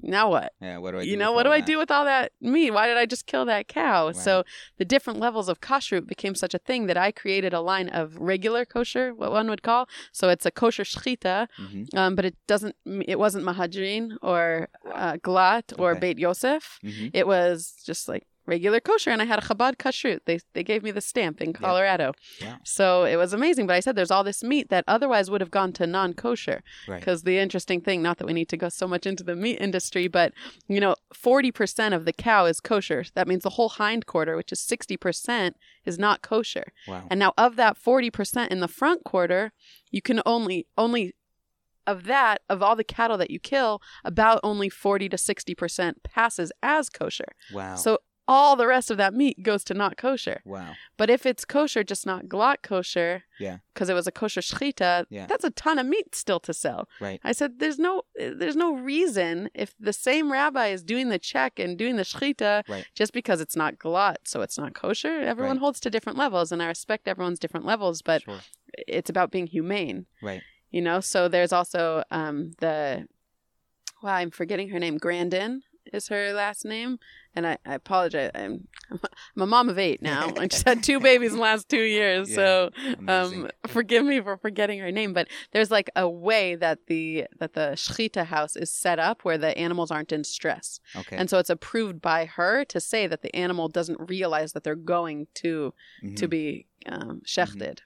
[SPEAKER 3] now what?
[SPEAKER 1] Yeah. What do I?
[SPEAKER 3] you know what do i
[SPEAKER 1] that?
[SPEAKER 3] do with all that meat why did i just kill that cow so the different levels of kashrut became such a thing that i created a line of regular kosher what one would call so it's a kosher shchita
[SPEAKER 1] Mhm.
[SPEAKER 3] um, but it doesn't it wasn't mahadrin or uh, glat or
[SPEAKER 1] Okay.
[SPEAKER 3] beit yosef
[SPEAKER 1] Mhm.
[SPEAKER 3] it was just like regular kosher and i had a chabad kashrut they, they gave me the stamp in colorado
[SPEAKER 1] Wow.
[SPEAKER 3] so it was amazing but i said there's all this meat that otherwise would have gone to non-kosher
[SPEAKER 1] Right.
[SPEAKER 3] because the interesting thing not that we need to go so much into the meat industry but you know 40% of the cow is kosher that means the whole hind quarter which is 60% is not kosher
[SPEAKER 1] Wow.
[SPEAKER 3] and now of that 40% in the front quarter you can only only of that of all the cattle that you kill about only 40 to 60% passes as kosher
[SPEAKER 1] Wow.
[SPEAKER 3] so all the rest of that meat goes to not kosher
[SPEAKER 1] wow.
[SPEAKER 3] but if it's kosher, just not glatt kosher,
[SPEAKER 1] Yeah.
[SPEAKER 3] because it was a kosher shechita,
[SPEAKER 1] Yeah.
[SPEAKER 3] that's a ton of meat still to sell.
[SPEAKER 1] Right.
[SPEAKER 3] I said, there's no, there's no reason if the same rabbi is doing the check and doing the shechita,
[SPEAKER 1] Right.
[SPEAKER 3] just because it's not glatt, so it's not kosher. Everyone
[SPEAKER 1] Right.
[SPEAKER 3] holds to different levels, and I respect everyone's different levels, but
[SPEAKER 1] Sure.
[SPEAKER 3] it's about being humane,
[SPEAKER 1] Right.
[SPEAKER 3] you know. So there's also um, the, wow, I'm forgetting her name, Grandin is her last name. And I, I apologize. I'm, I'm a mom of eight now. I just had two babies in the last two years.
[SPEAKER 1] Yeah,
[SPEAKER 3] so um, forgive me for forgetting her name, but there's like a way that the that the shechita house is set up where the animals aren't in stress,
[SPEAKER 1] okay.
[SPEAKER 3] and so it's approved by her to say that the animal doesn't realize that they're going to to
[SPEAKER 1] Mhm.
[SPEAKER 3] be um, shechted,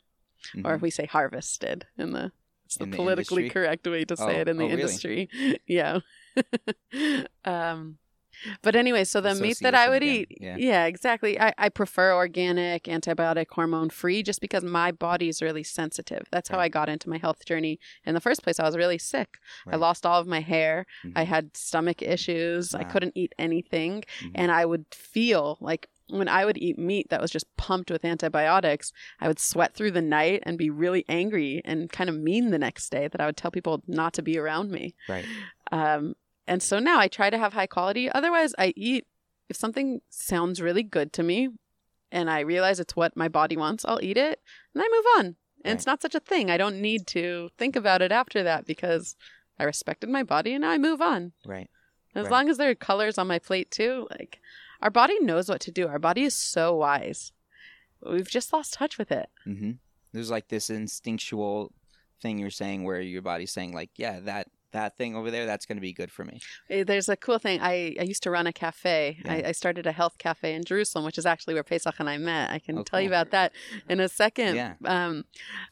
[SPEAKER 3] or
[SPEAKER 1] Mhm.
[SPEAKER 3] if we say harvested in the it's the
[SPEAKER 1] In
[SPEAKER 3] politically
[SPEAKER 1] industry?
[SPEAKER 3] correct way to say
[SPEAKER 1] Oh,
[SPEAKER 3] it in the
[SPEAKER 1] oh, really?
[SPEAKER 3] industry. yeah. um, but anyway, so the meat that I would
[SPEAKER 1] again,
[SPEAKER 3] eat,
[SPEAKER 1] yeah.
[SPEAKER 3] exactly. I, I prefer organic, antibiotic, hormone free, just because my body is really sensitive. That's how
[SPEAKER 1] Right.
[SPEAKER 3] I got into my health journey in the first place. I was really sick. I lost all of my hair. I
[SPEAKER 1] Mhm.
[SPEAKER 3] had stomach issues. I couldn't eat anything,
[SPEAKER 1] Mhm.
[SPEAKER 3] and I would feel like when I would eat meat that was just pumped with antibiotics, I would sweat through the night and be really angry and kind of mean the next day that I would tell people not to be around me.
[SPEAKER 1] Right.
[SPEAKER 3] Um, and so now I try to have high quality. Otherwise, I eat if something sounds really good to me and I realize it's what my body wants, I'll eat it and I move on. And it's not such a thing. I don't need to think about it after that because I respected my body and now I move on.
[SPEAKER 1] Right.
[SPEAKER 3] As
[SPEAKER 1] Right.
[SPEAKER 3] long as there are colors on my plate too, like our body knows what to do. Our body is so wise. We've just lost touch with it.
[SPEAKER 1] Mm-hmm. There's like this instinctual thing you're saying where your body's saying like, yeah, that that thing over there, that's going to be good for me.
[SPEAKER 3] Eh, There's a cool thing. I, I used to run a cafe. I,
[SPEAKER 1] Yeah.
[SPEAKER 3] I started a health cafe in Jerusalem, which is actually where Pesach and I met. I can
[SPEAKER 1] Oh,
[SPEAKER 3] tell you about that in a second.
[SPEAKER 1] Yeah.
[SPEAKER 3] Um,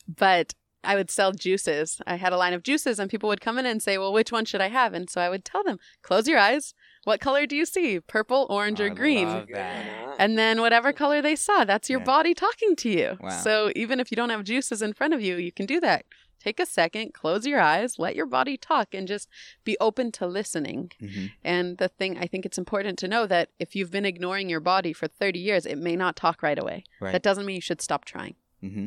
[SPEAKER 3] but I would sell juices. I had a line of juices, and people would come in and say, "Well, which one should I have?" And so I would tell them, "Close your eyes. What color do you see? Purple, orange, or green?"
[SPEAKER 1] love that.
[SPEAKER 3] And then whatever color they saw, that's your
[SPEAKER 1] Yeah.
[SPEAKER 3] body talking to you.
[SPEAKER 1] Wow.
[SPEAKER 3] So even if you don't have juices in front of you, you can do that. Take a second, close your eyes, let your body talk, and just be open to listening.
[SPEAKER 1] hmm
[SPEAKER 3] And the thing, I think it's important to know that if you've been ignoring your body for 30 years, it may not talk right away.
[SPEAKER 1] Right.
[SPEAKER 3] That doesn't mean you should stop trying.
[SPEAKER 1] hmm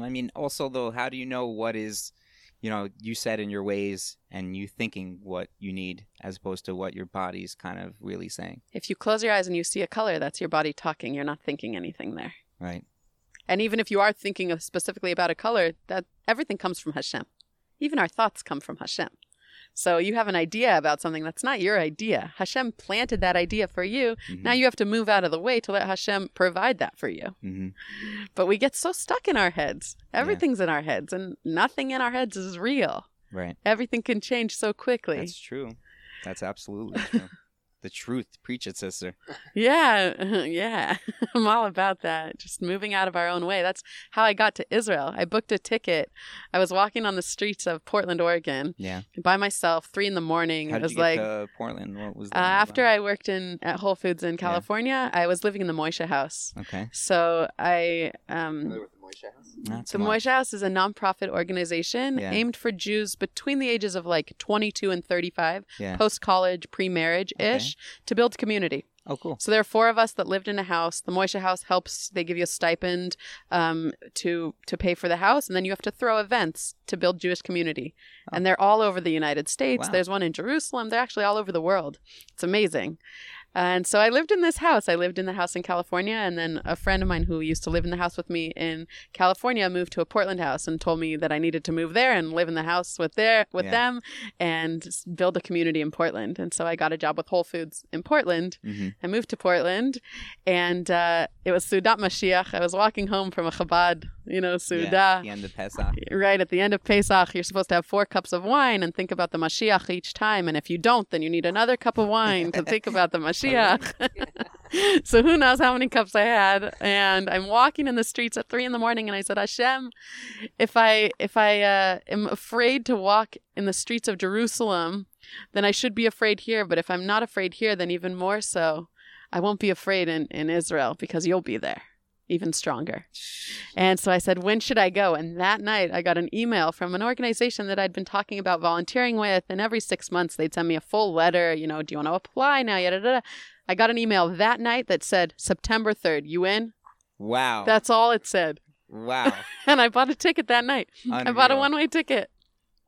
[SPEAKER 1] I mean, also though, how do you know what is, you know, you said in your ways and you thinking what you need as opposed to what your body's kind of really saying,
[SPEAKER 3] If you close your eyes and you see a color, that's your body talking. You're not thinking anything there.
[SPEAKER 1] right?
[SPEAKER 3] And even if you are thinking of specifically about a color, that everything comes from Hashem. Even our thoughts come from Hashem. So you have an idea about something that's not your idea. Hashem planted that idea for you.
[SPEAKER 1] Mhm.
[SPEAKER 3] Now you have to move out of the way to let Hashem provide that for you.
[SPEAKER 1] hmm
[SPEAKER 3] But we get so stuck in our heads. Everything's in our heads, and nothing in our heads is real.
[SPEAKER 1] Right.
[SPEAKER 3] Everything can change so quickly.
[SPEAKER 1] That's true. That's absolutely true. the truth. Preach it, sister.
[SPEAKER 3] Yeah, yeah. I'm all about that. Just moving out of our own way. That's how I got to Israel. I booked a ticket. I was walking on the streets of Portland, Oregon
[SPEAKER 1] Yeah.
[SPEAKER 3] by myself, three in the morning.
[SPEAKER 1] How
[SPEAKER 3] it
[SPEAKER 1] did
[SPEAKER 3] was
[SPEAKER 1] you get
[SPEAKER 3] like
[SPEAKER 1] to Portland? What was
[SPEAKER 3] uh,
[SPEAKER 1] that all
[SPEAKER 3] after
[SPEAKER 1] about?
[SPEAKER 3] I worked in at Whole Foods in California, I was living in the Moishe House.
[SPEAKER 1] Okay.
[SPEAKER 3] So I um
[SPEAKER 2] with the Moishe House?
[SPEAKER 1] Not
[SPEAKER 3] the
[SPEAKER 1] so much.
[SPEAKER 3] Moishe House is a nonprofit organization
[SPEAKER 1] Yeah.
[SPEAKER 3] aimed for Jews between the ages of like 22 and 35,
[SPEAKER 1] Yeah.
[SPEAKER 3] post college, pre marriage ish, to build community.
[SPEAKER 1] Oh, cool.
[SPEAKER 3] So there are four of us that lived in a house. The Moishe House helps; they give you a stipend um, to to pay for the house, and then you have to throw events to build Jewish community. And they're all over the United States.
[SPEAKER 1] Wow.
[SPEAKER 3] There's one in Jerusalem. They're actually all over the world. It's amazing. And so I lived in this house. I lived in the house in California, and then a friend of mine who used to live in the house with me in California moved to a Portland house and told me that I needed to move there and live in the house with their with
[SPEAKER 1] Yeah.
[SPEAKER 3] them and build a community in Portland. And so I got a job with Whole Foods in Portland.
[SPEAKER 1] hmm
[SPEAKER 3] I moved to Portland, and uh, it was Sudat Mashiach. I was walking home from a Chabad, you know, Suda.
[SPEAKER 1] Yeah, the end of Pesach.
[SPEAKER 3] Right at the end of Pesach, you're supposed to have four cups of wine and think about the Mashiach each time. And if you don't, then you need another cup of wine to think about the Mashiach. so who knows how many cups I had? And I'm walking in the streets at three in the morning, and I said, Hashem, if I if I uh, am afraid to walk in the streets of Jerusalem, then I should be afraid here. But if I'm not afraid here, then even more so, I won't be afraid in, in Israel because you'll be there, even stronger. And so I said, when should I go? And that night I got an email from an organization that I'd been talking about volunteering with. And every six months they'd send me a full letter, you know, do you want to apply now? Yada, yada. I got an email that night that said, September 3rd, you in?
[SPEAKER 1] Wow.
[SPEAKER 3] That's all it said.
[SPEAKER 1] wow.
[SPEAKER 3] And I bought a ticket that night. I bought a one way ticket.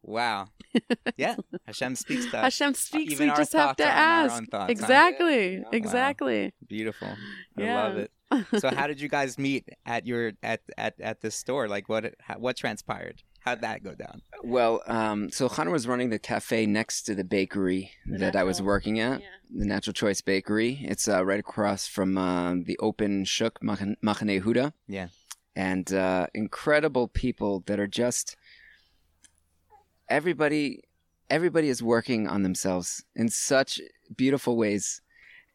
[SPEAKER 1] Wow. Yeah. Hashem speaks to us.
[SPEAKER 3] Hashem speaks.
[SPEAKER 1] even
[SPEAKER 3] we just have to ask.
[SPEAKER 1] thoughts, huh?
[SPEAKER 3] exactly.
[SPEAKER 2] Wow.
[SPEAKER 3] Exactly.
[SPEAKER 1] Beautiful. I
[SPEAKER 3] Yeah.
[SPEAKER 1] love it. So how did you guys meet at your at at at this store? Like what how, what transpired? How'd that go down?
[SPEAKER 2] Well, um, so Chana was running the cafe next to the bakery
[SPEAKER 3] The
[SPEAKER 2] that I was working at,
[SPEAKER 3] Yeah.
[SPEAKER 2] the Natural Choice Bakery. It's uh, right across from uh, the open Shuk Mach- Machane Yehuda.
[SPEAKER 1] Yeah.
[SPEAKER 2] And uh, incredible people that are just everybody. Everybody is working on themselves in such beautiful ways,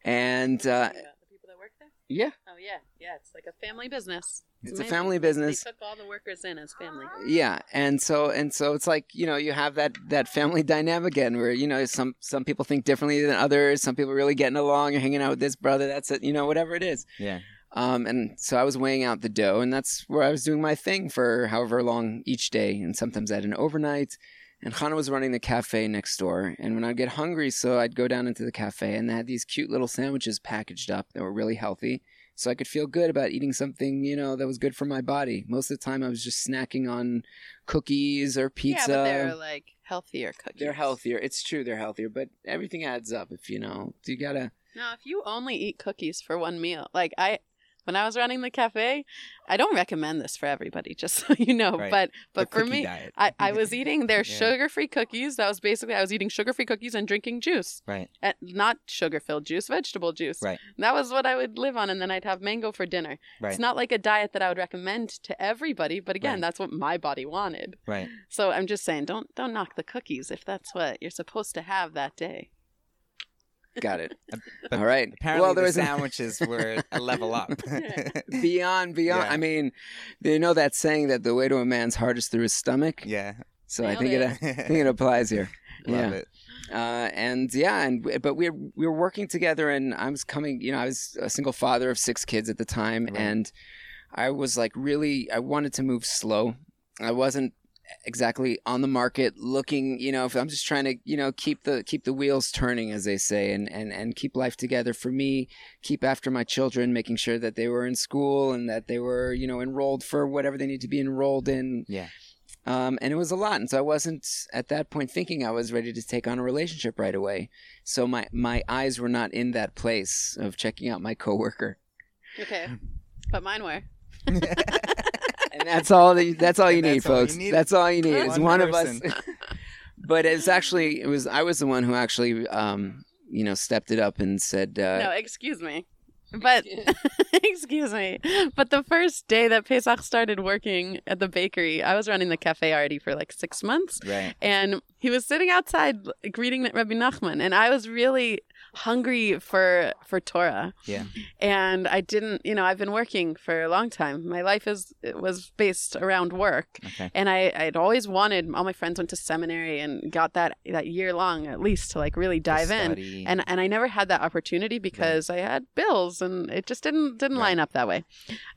[SPEAKER 2] and uh,
[SPEAKER 3] the people that work there?
[SPEAKER 2] Yeah,
[SPEAKER 3] Oh, yeah. Yeah. It's like a family business.
[SPEAKER 2] It's a family business.
[SPEAKER 3] They took all the workers in as family.
[SPEAKER 2] yeah and so and so it's like you know you have that that family dynamic again where you know some some people think differently than others some people really getting along you're hanging out with this brother that's it you know whatever it is
[SPEAKER 1] Yeah.
[SPEAKER 2] um and so i was weighing out the dough and that's where i was doing my thing for however long each day and sometimes i had an overnight and Chana was running the cafe next door. And when I'd get hungry, so I'd go down into the cafe and they had these cute little sandwiches packaged up that were really healthy. So I could feel good about eating something, you know, that was good for my body. Most of the time I was just snacking on cookies or pizza.
[SPEAKER 3] Yeah, but they're like healthier cookies.
[SPEAKER 2] They're healthier. It's true they're healthier, but everything adds up if you know. You gotta
[SPEAKER 3] Now, if you only eat cookies for one meal, like I, when I was running the cafe, I don't recommend this for everybody, just so you know.
[SPEAKER 1] Right.
[SPEAKER 3] But but
[SPEAKER 1] The
[SPEAKER 3] for me,
[SPEAKER 1] diet.
[SPEAKER 3] I, I was eating their
[SPEAKER 1] Yeah.
[SPEAKER 3] sugar-free cookies. That was basically I was eating sugar-free cookies and drinking juice,
[SPEAKER 1] right.
[SPEAKER 3] and not sugar-filled juice, vegetable juice.
[SPEAKER 1] Right.
[SPEAKER 3] That was what I would live on, and then I'd have mango for dinner.
[SPEAKER 1] Right.
[SPEAKER 3] It's not like a diet that I would recommend to everybody, but again,
[SPEAKER 1] Right.
[SPEAKER 3] that's what my body wanted.
[SPEAKER 1] Right.
[SPEAKER 3] So I'm just saying, don't don't knock the cookies if that's what you're supposed to have that day.
[SPEAKER 2] Got it.
[SPEAKER 1] But
[SPEAKER 2] All right.
[SPEAKER 1] Apparently,
[SPEAKER 2] well, there
[SPEAKER 1] the
[SPEAKER 2] was a-
[SPEAKER 1] sandwiches were a level up.
[SPEAKER 2] beyond, beyond.
[SPEAKER 1] Yeah.
[SPEAKER 2] I mean, you know that saying that the way to a man's heart is through his stomach.
[SPEAKER 1] yeah,
[SPEAKER 2] So I think it.
[SPEAKER 3] it.
[SPEAKER 2] I think it applies here.
[SPEAKER 1] love
[SPEAKER 2] yeah.
[SPEAKER 1] it.
[SPEAKER 2] uh, and yeah, and but we were, we were working together, and I was coming. You know, I was a single father of six kids at the time,
[SPEAKER 1] Right.
[SPEAKER 2] and I was like really, I wanted to move slow. I wasn't exactly on the market looking. You know, if I'm just trying to, you know, keep the keep the wheels turning, as they say, and and and keep life together for me. Keep after my children, making sure that they were in school and that they were, you know, enrolled for whatever they need to be enrolled in.
[SPEAKER 1] Yeah.
[SPEAKER 2] Um, and it was a lot, and so I wasn't at that point thinking I was ready to take on a relationship right away. So my my eyes were not in that place of checking out my coworker,
[SPEAKER 3] Okay, but mine were.
[SPEAKER 2] and that's all that, that's all you
[SPEAKER 1] And
[SPEAKER 2] need,
[SPEAKER 1] that's all you
[SPEAKER 2] folks.
[SPEAKER 1] need?
[SPEAKER 2] That's all you need is
[SPEAKER 1] One
[SPEAKER 2] one of us. but it's actually it was I was the one who actually um, you know stepped it up and said uh,
[SPEAKER 3] no, excuse me. But excuse me. But the first day that Pesach started working at the bakery, I was running the cafe already for like six months.
[SPEAKER 1] Right.
[SPEAKER 3] and he was sitting outside greeting Rabbi Nachman, and I was really hungry for for Torah.
[SPEAKER 1] Yeah.
[SPEAKER 3] And I didn't, you know, I've been working for a long time. My life is it was based around work,
[SPEAKER 1] Okay.
[SPEAKER 3] and I I'd always wanted. All my friends went to seminary and got that that year long at least to like really dive in. And and I never had that opportunity because I had bills and it just didn't didn't
[SPEAKER 1] Right.
[SPEAKER 3] line up that way.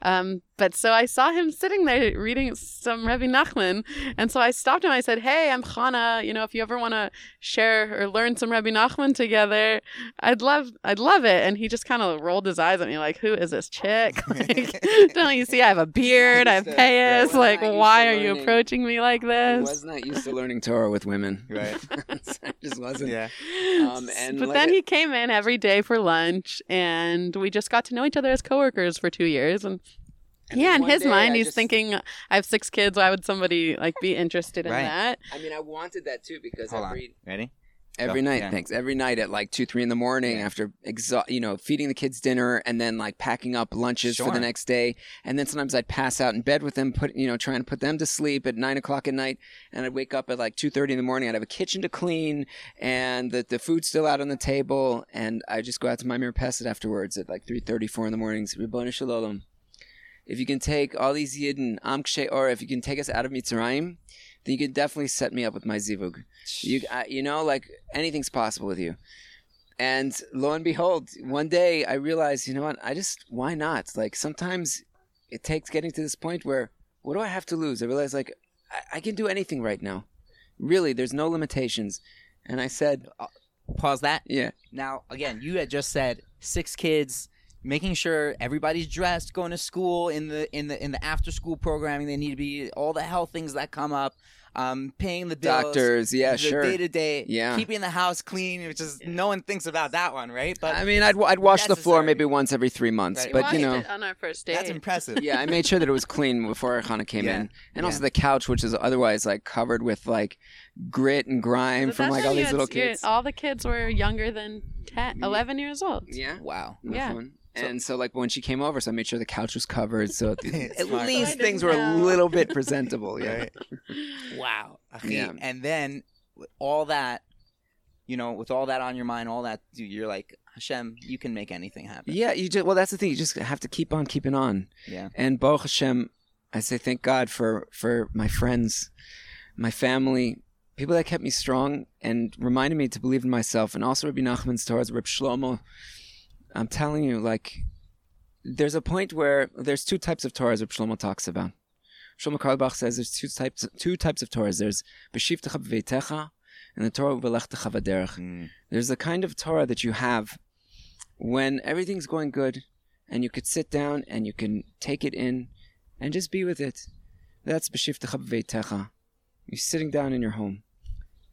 [SPEAKER 3] Um, but so I saw him sitting there reading some Rebbe Nachman, and so I stopped him. I said, "Hey, I'm Chana. You know, if you ever want to share or learn some Rebbe Nachman together, I'd love I'd love it." And he just kind of rolled his eyes at me like, "Who is this chick? Like, don't you see I have a beard? I have
[SPEAKER 2] Right.
[SPEAKER 3] payas.
[SPEAKER 2] Well,
[SPEAKER 3] Like,
[SPEAKER 2] I'm not used
[SPEAKER 3] why
[SPEAKER 2] to
[SPEAKER 3] are you approaching me like
[SPEAKER 2] I
[SPEAKER 3] this?"
[SPEAKER 2] was not used to learning Torah with women.
[SPEAKER 1] Right.
[SPEAKER 2] I just wasn't.
[SPEAKER 1] Yeah.
[SPEAKER 2] Um, and
[SPEAKER 3] but
[SPEAKER 2] like
[SPEAKER 3] then
[SPEAKER 2] it-
[SPEAKER 3] he came in every day for lunch, and we just got to know each other as coworkers for two years. And,
[SPEAKER 2] And
[SPEAKER 3] yeah, in his
[SPEAKER 2] day
[SPEAKER 3] mind,
[SPEAKER 2] I
[SPEAKER 3] he's
[SPEAKER 2] just-
[SPEAKER 3] thinking, "I have six kids. Why would somebody like be interested in
[SPEAKER 1] Right.
[SPEAKER 3] that?"
[SPEAKER 2] I mean, I wanted that too because
[SPEAKER 1] Hold on. Ready?
[SPEAKER 2] Every night,
[SPEAKER 1] Yeah.
[SPEAKER 2] thanks. Every night at like two, three in the morning
[SPEAKER 1] Yeah.
[SPEAKER 2] after exa- you know, feeding the kids dinner and then like packing up lunches for the next day. And then sometimes I'd pass out in bed with them, put you know, trying to put them to sleep at nine o'clock at night. And I'd wake up at like two thirty in the morning. I'd have a kitchen to clean and the the food's still out on the table. And I just go out to my Mirpeset afterwards at like three thirty, four in the mornings. Ribbon Shalom. If you can take all these Yidden, Am Kshe, or if you can take us out of Mitzrayim, you could definitely set me up with my Zivug. You, I, you know, like anything's possible with you. And lo and behold, one day I realized, you know what? I just why not? Like sometimes it takes getting to this point where what do I have to lose? I realized like I, I can do anything right now. Really, there's no limitations. And I said, uh,
[SPEAKER 1] Pause that.
[SPEAKER 2] yeah,
[SPEAKER 1] Now, again, you had just said six kids, making sure everybody's dressed, going to school in the in the in the after school programming. They need to be all the health things that come up, um, paying the bills,
[SPEAKER 2] doctors, yeah,
[SPEAKER 1] the
[SPEAKER 2] sure.
[SPEAKER 1] day to day,
[SPEAKER 2] Yeah.
[SPEAKER 1] keeping the house clean, which is no one thinks about that one, right? But
[SPEAKER 2] I mean, I'd I'd wash the floor maybe once every three months,
[SPEAKER 1] Right.
[SPEAKER 2] but you know.
[SPEAKER 3] on our first date.
[SPEAKER 1] that's impressive.
[SPEAKER 2] yeah, I made sure that it was clean before Chana came
[SPEAKER 1] Yeah.
[SPEAKER 2] in, and also the couch, which is otherwise like covered with like grit and grime
[SPEAKER 3] But
[SPEAKER 2] from like all these
[SPEAKER 3] had-
[SPEAKER 2] little kids.
[SPEAKER 3] All the kids were younger than 10, 11 years old.
[SPEAKER 2] Yeah,
[SPEAKER 1] Wow.
[SPEAKER 3] Yeah.
[SPEAKER 2] Nachon. And so, like when she came over, so I made sure the couch was covered, so at
[SPEAKER 1] Smart.
[SPEAKER 2] least
[SPEAKER 3] I
[SPEAKER 2] things were a
[SPEAKER 3] know.
[SPEAKER 2] little bit presentable. Yeah.
[SPEAKER 1] Right. Wow. Okay.
[SPEAKER 2] Yeah.
[SPEAKER 1] And then with all that, you know, with all that on your mind, all that, dude, you're like, Hashem, you can make anything happen.
[SPEAKER 2] Yeah, you just well, that's the thing. You just have to keep on keeping on.
[SPEAKER 1] Yeah.
[SPEAKER 2] And Baruch Hashem, I say thank God for for my friends, my family, people that kept me strong and reminded me to believe in myself. And also Rabbi Nachman's Torah, Reb Shlomo. I'm telling you, like, there's a point where there's two types of Torahs Reb Shlomo talks about. Shlomo Carlebach says there's two types two types of Torahs. There's B'shivtecha b'veitecha and the Torah V'lechtecha v'derech.
[SPEAKER 1] Mm.
[SPEAKER 2] There's a kind of Torah that you have when everything's going good and you could sit down and you can take it in and just be with it. That's b'shivtecha b'veitecha. You're sitting down in your home.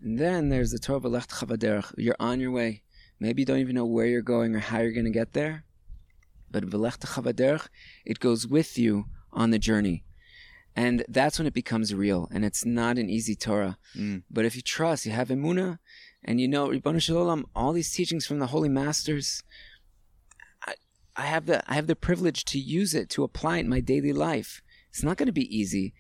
[SPEAKER 2] And then there's the Torah v'lechtecha v'derech. You're on your way. Maybe you don't even know where you're going or how you're going to get there. But v'derech, it goes with you on the journey. And that's when it becomes real. And it's not an easy Torah.
[SPEAKER 1] Mm.
[SPEAKER 2] But if you trust, you have emuna, and you know Ribbon Shalom, all these teachings from the holy masters, I, I have the I have the privilege to use it to apply it in my daily life. It's not going to be easy,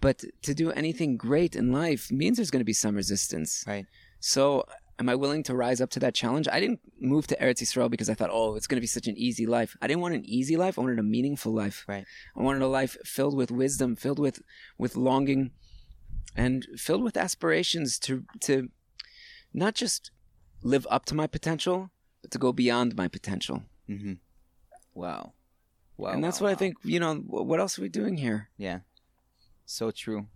[SPEAKER 2] but to do anything great in life means there's going to be some resistance.
[SPEAKER 1] Right.
[SPEAKER 2] So am I willing to rise up to that challenge? I didn't move to Eretz Yisrael because I thought, oh, it's going to be such an easy life. I didn't want an easy life. I wanted a meaningful life.
[SPEAKER 1] Right.
[SPEAKER 2] I wanted a life filled with wisdom, filled with with longing, and filled with aspirations to to not just live up to my potential, but to go beyond my potential.
[SPEAKER 1] Mm-hmm. Wow. Wow.
[SPEAKER 2] and that's
[SPEAKER 1] wow,
[SPEAKER 2] what I think. You know, what else are we doing here?
[SPEAKER 1] Yeah. So true.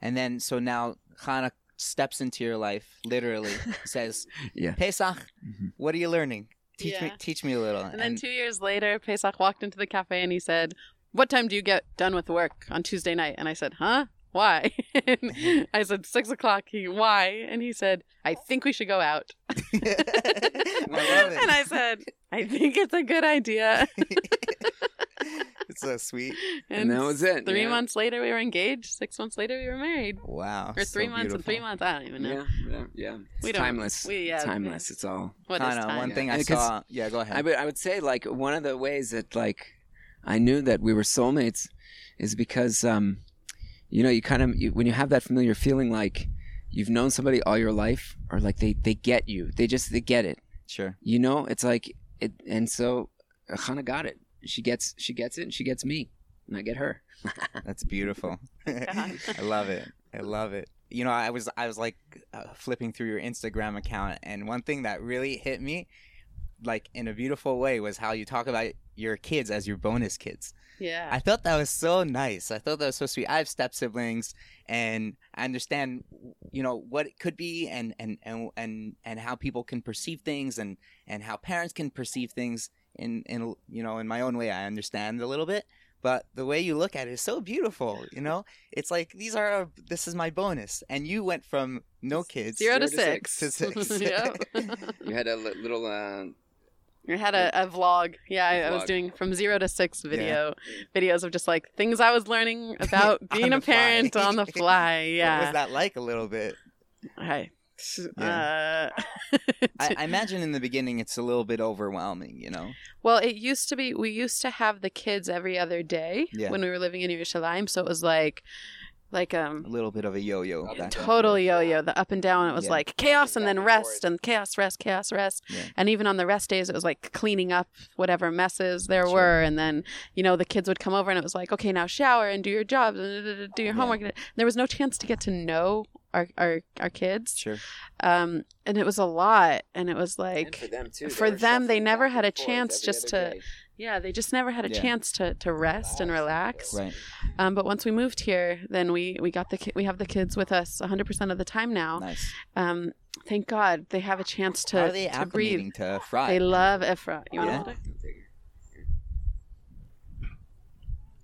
[SPEAKER 1] And then so now Chana steps into your life, literally says,
[SPEAKER 2] Yeah.
[SPEAKER 1] Pesach,
[SPEAKER 2] Mhm.
[SPEAKER 1] what are you learning? Teach me teach me a little.
[SPEAKER 3] And then two years later, Pesach walked into the cafe and he said, What time do you get done with work on Tuesday night? And I said, Huh? Why? I said, Six o'clock. He, Why? And he said, I think we should go out.
[SPEAKER 1] I love it.
[SPEAKER 3] And I said, I think it's a good idea.
[SPEAKER 1] It's so sweet.
[SPEAKER 2] And that was it,
[SPEAKER 3] Three
[SPEAKER 2] yeah.
[SPEAKER 3] months later, we were engaged. Six months later, we were married.
[SPEAKER 1] Wow.
[SPEAKER 3] Or
[SPEAKER 1] so
[SPEAKER 3] three months and three months. I don't even know.
[SPEAKER 2] Yeah, yeah, yeah. It's
[SPEAKER 3] We don't-
[SPEAKER 2] timeless.
[SPEAKER 3] we- yeah,
[SPEAKER 2] timeless. It's all.
[SPEAKER 3] What is
[SPEAKER 1] Chana,
[SPEAKER 3] time?
[SPEAKER 1] one thing I saw. Yeah, go ahead.
[SPEAKER 2] I would I would say like one of the ways that like I knew that we were soulmates is because um you know you kind of you, when you have that familiar feeling like you've known somebody all your life or like they they get you they just they get it
[SPEAKER 1] sure.
[SPEAKER 2] you know it's like it and so Chana got it she gets she gets it and she gets me and I get her
[SPEAKER 1] That's beautiful. I love it. I love it. You know, I was I was like uh, flipping through your Instagram account, and one thing that really hit me, like in a beautiful way, was how you talk about your kids as your bonus kids.
[SPEAKER 3] Yeah.
[SPEAKER 1] I thought that was so nice. I thought that was so sweet. I have step siblings, and I understand, you know, what it could be, and and and and and how people can perceive things, and and how parents can perceive things in in you know in my own way. I understand a little bit, but the way you look at it is so beautiful. You know, it's like these are this is my bonus, and you went from no kids
[SPEAKER 3] Zero to
[SPEAKER 2] Zero to
[SPEAKER 3] six.
[SPEAKER 1] to six.
[SPEAKER 3] yeah.
[SPEAKER 2] you had a little uh
[SPEAKER 3] I had a, a vlog. Yeah, I, I was doing from zero to six video videos of just like things I was learning about being a parent on the fly. Yeah what
[SPEAKER 1] was that like a little bit?
[SPEAKER 3] Hi.
[SPEAKER 1] Yeah.
[SPEAKER 3] Uh,
[SPEAKER 1] I, I imagine in the beginning it's a little bit overwhelming. You know.
[SPEAKER 3] well, it used to be we used to have the kids every other day
[SPEAKER 1] Yeah.
[SPEAKER 3] when we were living in Yerushalayim, so it was like like um
[SPEAKER 1] a little bit of a yo-yo.
[SPEAKER 2] Up
[SPEAKER 1] back
[SPEAKER 2] and
[SPEAKER 1] and
[SPEAKER 3] total yo-yo the up and down it was
[SPEAKER 1] Yeah.
[SPEAKER 3] like chaos and then rest and chaos rest chaos rest
[SPEAKER 1] Yeah.
[SPEAKER 3] and even on the rest days it was like cleaning up whatever messes there
[SPEAKER 1] Sure.
[SPEAKER 3] were and then you know the kids would come over and it was like okay now shower and do your jobs and do your
[SPEAKER 1] Yeah.
[SPEAKER 3] homework there was no chance to get to know our our, our kids
[SPEAKER 1] Sure.
[SPEAKER 3] um and it was a lot and it was
[SPEAKER 2] and
[SPEAKER 3] like
[SPEAKER 2] for them too
[SPEAKER 3] for
[SPEAKER 2] were
[SPEAKER 3] them, they never had a chance just to
[SPEAKER 2] day.
[SPEAKER 3] yeah they just never had a
[SPEAKER 1] Yeah.
[SPEAKER 3] chance to to rest and relax
[SPEAKER 1] Right.
[SPEAKER 3] um, but once we moved here then we we got the ki- we have the kids with us 100% of the time now
[SPEAKER 1] Nice.
[SPEAKER 3] um, thank God they have a chance to,
[SPEAKER 1] How are they
[SPEAKER 3] to breathe.
[SPEAKER 1] to fry?
[SPEAKER 3] They love Efrat. You want
[SPEAKER 1] Yeah.
[SPEAKER 3] to hold it?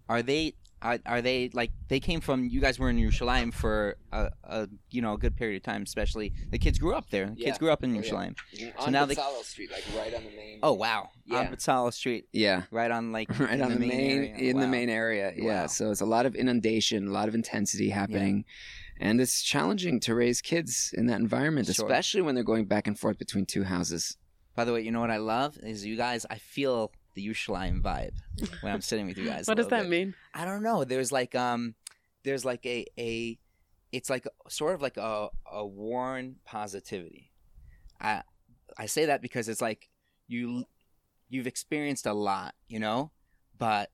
[SPEAKER 1] are they are, are they like they came from you guys were in Yerushalayim for a, a you know a good period of time especially the kids grew up there the
[SPEAKER 2] Yeah.
[SPEAKER 1] kids grew up in
[SPEAKER 2] Oh, yeah.
[SPEAKER 1] Yerushalayim mm,
[SPEAKER 2] on
[SPEAKER 1] now they-
[SPEAKER 2] Bezalel Street like right on the main
[SPEAKER 1] oh wow
[SPEAKER 2] Yeah.
[SPEAKER 1] on Street
[SPEAKER 2] yeah
[SPEAKER 1] right on like
[SPEAKER 2] right
[SPEAKER 1] in
[SPEAKER 2] on the, main,
[SPEAKER 1] area.
[SPEAKER 2] in the
[SPEAKER 1] Wow.
[SPEAKER 2] main area yeah
[SPEAKER 1] Wow.
[SPEAKER 2] so it's a lot of inundation a lot of intensity happening and it's challenging to raise kids in that environment
[SPEAKER 1] Sure.
[SPEAKER 2] especially when they're going back and forth between two houses
[SPEAKER 1] by the way you know what I love is you guys I feel the Yerushalayim vibe when I'm sitting with you guys
[SPEAKER 3] What does that
[SPEAKER 1] bit.
[SPEAKER 3] mean?
[SPEAKER 1] I don't know. There's like um, there's like a a, it's like sort of like a a worn positivity. I I say that because it's like you you've experienced a lot, you know, but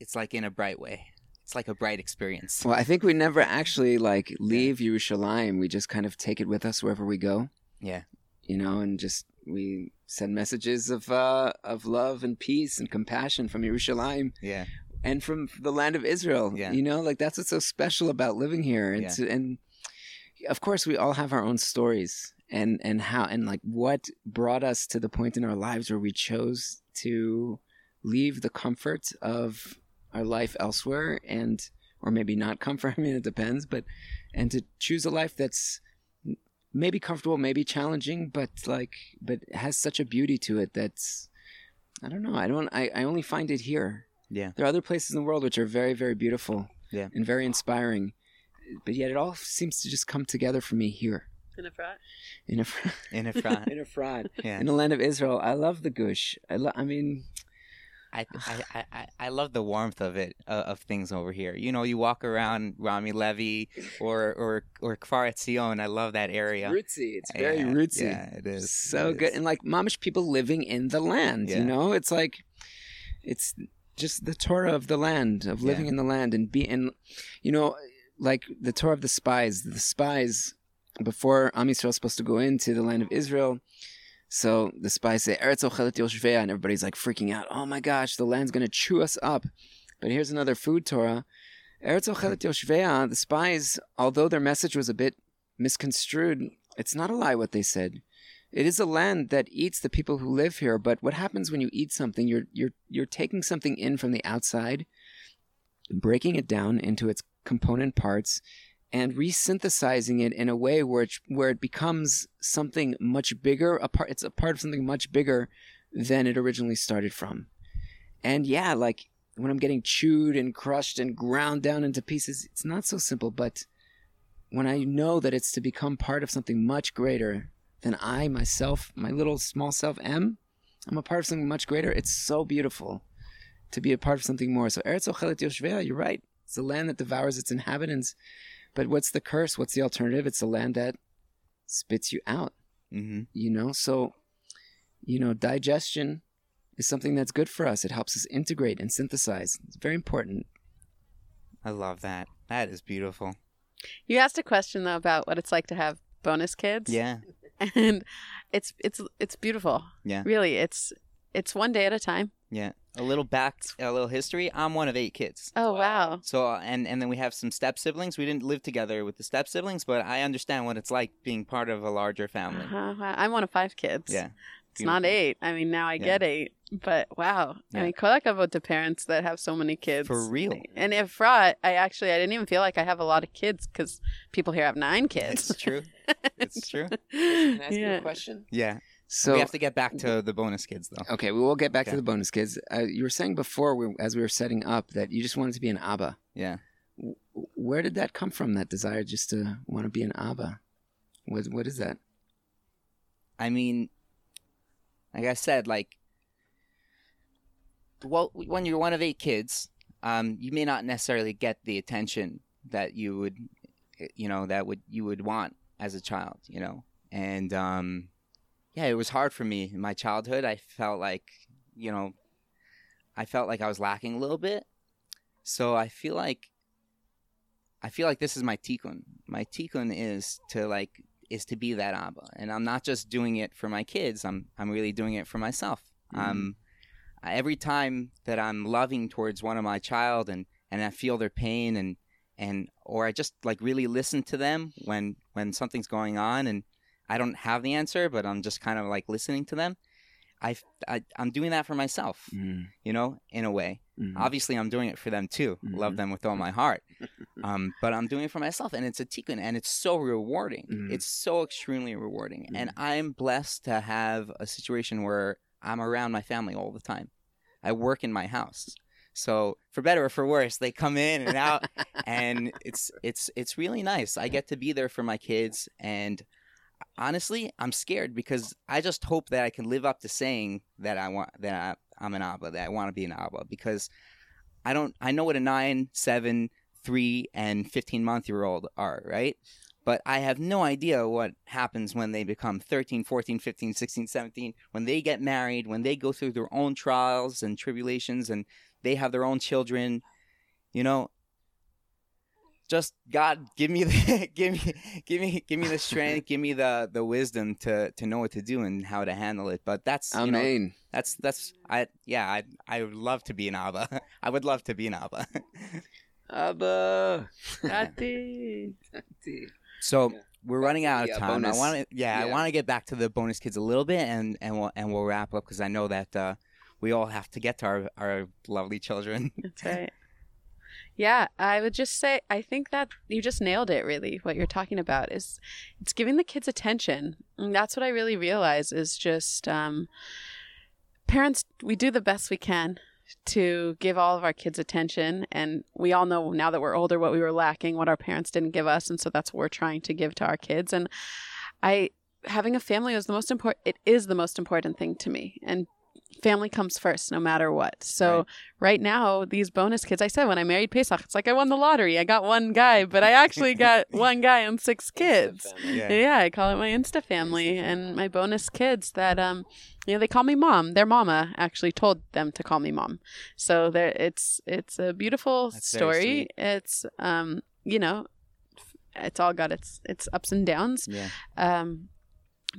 [SPEAKER 1] it's like in a bright way. It's like a bright experience.
[SPEAKER 2] well i think we never actually like leave Yerushalayim. we just kind of take it with us wherever we go
[SPEAKER 1] Yeah.
[SPEAKER 2] you know and just we send messages of uh of love and peace and compassion from Yerushalayim
[SPEAKER 1] Yeah.
[SPEAKER 2] and from the land of Israel.
[SPEAKER 1] Yeah.
[SPEAKER 2] You know, like that's what's so special about living here. And, to- and of course, we all have our own stories and and how and like what brought us to the point in our lives where we chose to leave the comfort of our life elsewhere and or maybe not comfort. I mean, it depends, but and to choose a life that's maybe comfortable, maybe challenging, but like but has such a beauty to it that's I don't know. I don't. I, I only find it here.
[SPEAKER 1] Yeah.
[SPEAKER 2] There are other places in the world which are very, very beautiful.
[SPEAKER 1] Yeah.
[SPEAKER 2] And very inspiring, but yet it all seems to just come together for me here
[SPEAKER 3] In Efrat?
[SPEAKER 2] in a
[SPEAKER 1] In a front.
[SPEAKER 2] in Efrat
[SPEAKER 1] Yeah.
[SPEAKER 2] in the land of Israel. I love the gush. I lo- I mean,
[SPEAKER 1] I, I, I, I- love the warmth of it uh, of things over here. You know, you walk around Rami Levy or or or Kfar Etzion. I love that area.
[SPEAKER 2] Rootsy. It's very
[SPEAKER 1] Yeah,
[SPEAKER 2] rootsy.
[SPEAKER 1] Yeah, it is
[SPEAKER 2] so
[SPEAKER 1] It
[SPEAKER 2] good
[SPEAKER 1] is.
[SPEAKER 2] and like momish people living in the land
[SPEAKER 1] Yeah.
[SPEAKER 2] you know it's like it's just the torah of the land of living
[SPEAKER 1] Yeah.
[SPEAKER 2] in the land and be and you know like the torah of the spies the spies before am Yisrael is supposed to go into the land of israel so the spies say Eretz ochelet yoshvea and everybody's like freaking out. Oh my gosh the land's going to chew us up. But here's another food torah. Eretz ochelet yoshvea the spies although their message was a bit misconstrued it's not a lie what they said. It is a land that eats the people who live here, but what happens when you eat something, you're you're you're taking something in from the outside, breaking it down into its component parts and resynthesizing it in a way where it, where it becomes something much bigger, a part it's a part of something much bigger than it originally started from. And yeah, like when I'm getting chewed and crushed and ground down into pieces, it's not so simple, but when I know that it's to become part of something much greater than I myself, my little small self am. I'm a part of something much greater. It's so beautiful to be a part of something more. So Eretz Ochelet Yoshvea, you're right. It's a land that devours its inhabitants. But what's the curse? What's the alternative? It's a land that spits you out,
[SPEAKER 1] hmm
[SPEAKER 2] you know? So, you know, digestion is something that's good for us. It helps us integrate and synthesize. It's very important.
[SPEAKER 1] I love that. That is beautiful.
[SPEAKER 3] You asked a question though about what it's like to have bonus kids.
[SPEAKER 1] Yeah.
[SPEAKER 3] And it's it's it's beautiful.
[SPEAKER 1] Yeah.
[SPEAKER 3] Really, it's it's one day at a time.
[SPEAKER 1] Yeah. A little back, a little history. I'm one of eight kids.
[SPEAKER 3] Oh wow.
[SPEAKER 1] So uh, and and then we have some step siblings. We didn't live together with the step siblings, but I understand what it's like being part of a larger family.
[SPEAKER 3] Uh-huh. Wow. I'm one of five kids.
[SPEAKER 1] Yeah.
[SPEAKER 3] It's not eight. I mean, now I
[SPEAKER 1] Yeah.
[SPEAKER 3] get eight, but wow.
[SPEAKER 1] Yeah.
[SPEAKER 3] I mean, kolakavod to parents that have so many kids.
[SPEAKER 1] For real.
[SPEAKER 3] And if Frot, I actually, I didn't even feel like I have a lot of kids because people here have nine kids.
[SPEAKER 1] It's true. It's true.
[SPEAKER 3] yeah.
[SPEAKER 2] question?
[SPEAKER 1] Yeah.
[SPEAKER 2] So
[SPEAKER 1] we have to get back to the bonus kids though.
[SPEAKER 2] Okay, we will get back
[SPEAKER 1] Okay.
[SPEAKER 2] to the bonus kids. Uh, you were saying before, we, as we were setting up, that you just wanted to be an Abba.
[SPEAKER 1] Yeah.
[SPEAKER 2] W- Where did that come from? That desire just to want to be an Abba? What What is that?
[SPEAKER 1] I mean, like I said, like, well, when you're one of eight kids, um, you may not necessarily get the attention that you would, you know, that would you would want as a child, you know, and um, yeah, it was hard for me in my childhood. I felt like, you know, I felt like I was lacking a little bit, so I feel like. I feel like this is my tikkun. My tikkun is to like is to be that Abba, and I'm not just doing it for my kids. I'm I'm really doing it for myself.
[SPEAKER 2] Mhm.
[SPEAKER 1] Um, every time that I'm loving towards one of my child, and and I feel their pain, and and or I just like really listen to them when when something's going on, and I don't have the answer, but I'm just kind of like listening to them. I, I I'm doing that for myself,
[SPEAKER 2] Mm,
[SPEAKER 1] you know, in a way.
[SPEAKER 2] mhm.
[SPEAKER 1] Obviously, I'm doing it for them too. Love
[SPEAKER 2] Mhm.
[SPEAKER 1] them with all my heart. Um, but I'm doing it for myself, and it's a tikkun, and it's so rewarding.
[SPEAKER 2] Mhm.
[SPEAKER 1] It's so extremely rewarding, and. I'm blessed to have a situation where I'm around my family all the time. I work in my house, so for better or for worse, they come in and out, and it's it's it's really nice. I get to be there for my kids, and honestly, I'm scared because I just hope that I can live up to saying that I want that I, I'm an Abba, that I want to be an Abba, because I don't. I know what a nine, seven, three, and fifteen month year old are, right? But I have no idea what happens when they become 13, 14, 15, 16, 17, when they get married, when they go through their own trials and tribulations and they have their own children. You know, just God, give me the give me give me give me the strength, give me the the wisdom to to know what to do and how to handle it. But that's you know,
[SPEAKER 2] Amen.
[SPEAKER 1] that's that's I yeah I I would love to be an Abba. I would love to be an Abba.
[SPEAKER 2] Abba.
[SPEAKER 3] Tati.
[SPEAKER 1] so
[SPEAKER 2] Yeah.
[SPEAKER 1] we're running out of time.
[SPEAKER 2] bonus.
[SPEAKER 1] I want to yeah, I want to get back to the bonus kids a little bit and and we'll and we'll wrap up because I know that uh, we all have to get to our our lovely children.
[SPEAKER 3] That's right. Yeah, I would just say I think that you just nailed it really. What you're talking about is it's giving the kids attention. And that's what I really realize is just um parents we do the best we can to give all of our kids attention and we all know now that we're older what we were lacking, what our parents didn't give us and so that's what we're trying to give to our kids and I having a family is the most important it is the most important thing to me and family comes first no matter what. So
[SPEAKER 1] Right.
[SPEAKER 3] right. now, these bonus kids, I said when I married Pesach, it's like I won the lottery. I got one guy, but I actually got one guy and six kids.
[SPEAKER 1] Yeah.
[SPEAKER 3] Yeah, I call it my Insta family and my bonus kids that um you know they call me mom. Their mama actually told them to call me mom. So there it's it's a beautiful
[SPEAKER 1] That's
[SPEAKER 3] story. It's um you know it's all got its its ups and downs.
[SPEAKER 1] Yeah.
[SPEAKER 3] Um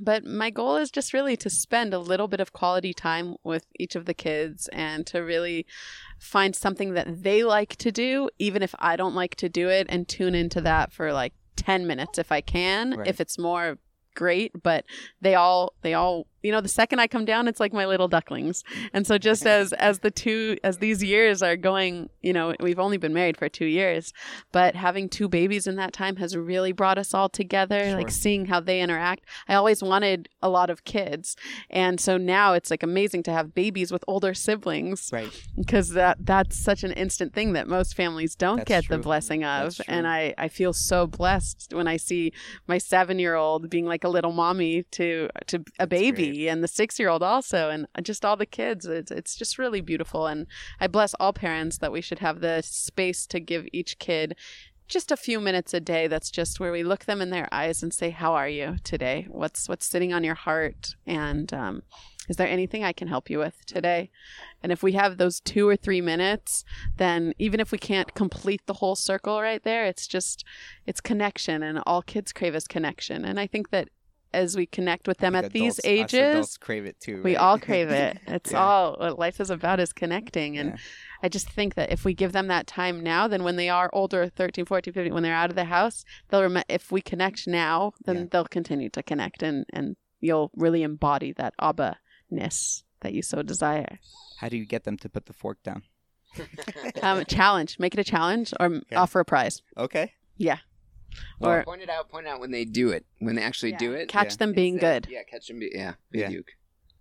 [SPEAKER 3] but my goal is just really to spend a little bit of quality time with each of the kids and to really find something that they like to do, even if I don't like to do it, and tune into that for like 10 minutes if I can.
[SPEAKER 1] Right.
[SPEAKER 3] If it's more, great. But they all, they all, you know, the second I come down, it's like my little ducklings. And so just as, as the two, as these years are going, you know, we've only been married for two years, but having two babies in that time has really brought us all together,
[SPEAKER 1] Sure.
[SPEAKER 3] like seeing how they interact. I always wanted a lot of kids. And so now it's like amazing to have babies with older siblings
[SPEAKER 1] Right.
[SPEAKER 3] because that that's such an instant thing that most families don't
[SPEAKER 1] That's
[SPEAKER 3] get the blessing of and. I, I feel so blessed when i see my seven year old being like a little mommy to to a
[SPEAKER 1] That's
[SPEAKER 3] baby and the six year old also and just all the kids it's, it's just really beautiful and i bless all parents that we should have the space to give each kid just a few minutes a day that's just where we look them in their eyes and say how are you today? What's what's sitting on your heart? And um, is there anything i can help you with today? And if we have those two or three minutes then even if we can't complete the whole circle right there it's just it's connection and all kids crave is connection. And i think that as we connect with them at
[SPEAKER 1] think
[SPEAKER 3] these
[SPEAKER 1] adults- us
[SPEAKER 3] ages
[SPEAKER 1] crave it too.
[SPEAKER 3] we all crave it it's
[SPEAKER 1] Yeah.
[SPEAKER 3] all what life is about is connecting and
[SPEAKER 1] Yeah.
[SPEAKER 3] I just think that if we give them that time now, then when they are older, 13, 14, 15, when they're out of the house, they'll rem- if we connect now, then
[SPEAKER 1] Yeah.
[SPEAKER 3] they'll continue to connect and, and you'll really embody that Abba-ness that you so desire.
[SPEAKER 1] How do you get them to put the fork down?
[SPEAKER 3] Um, challenge, make it a challenge or
[SPEAKER 1] Okay.
[SPEAKER 3] offer a prize.
[SPEAKER 1] Okay.
[SPEAKER 3] Or
[SPEAKER 2] point it out, point out when they do it, when they actually
[SPEAKER 3] Yeah.
[SPEAKER 2] do it.
[SPEAKER 3] catch
[SPEAKER 1] Yeah.
[SPEAKER 3] them being
[SPEAKER 2] Instead-
[SPEAKER 3] good.
[SPEAKER 2] Yeah, catch them. Be, yeah,
[SPEAKER 1] Yeah.
[SPEAKER 2] Duke.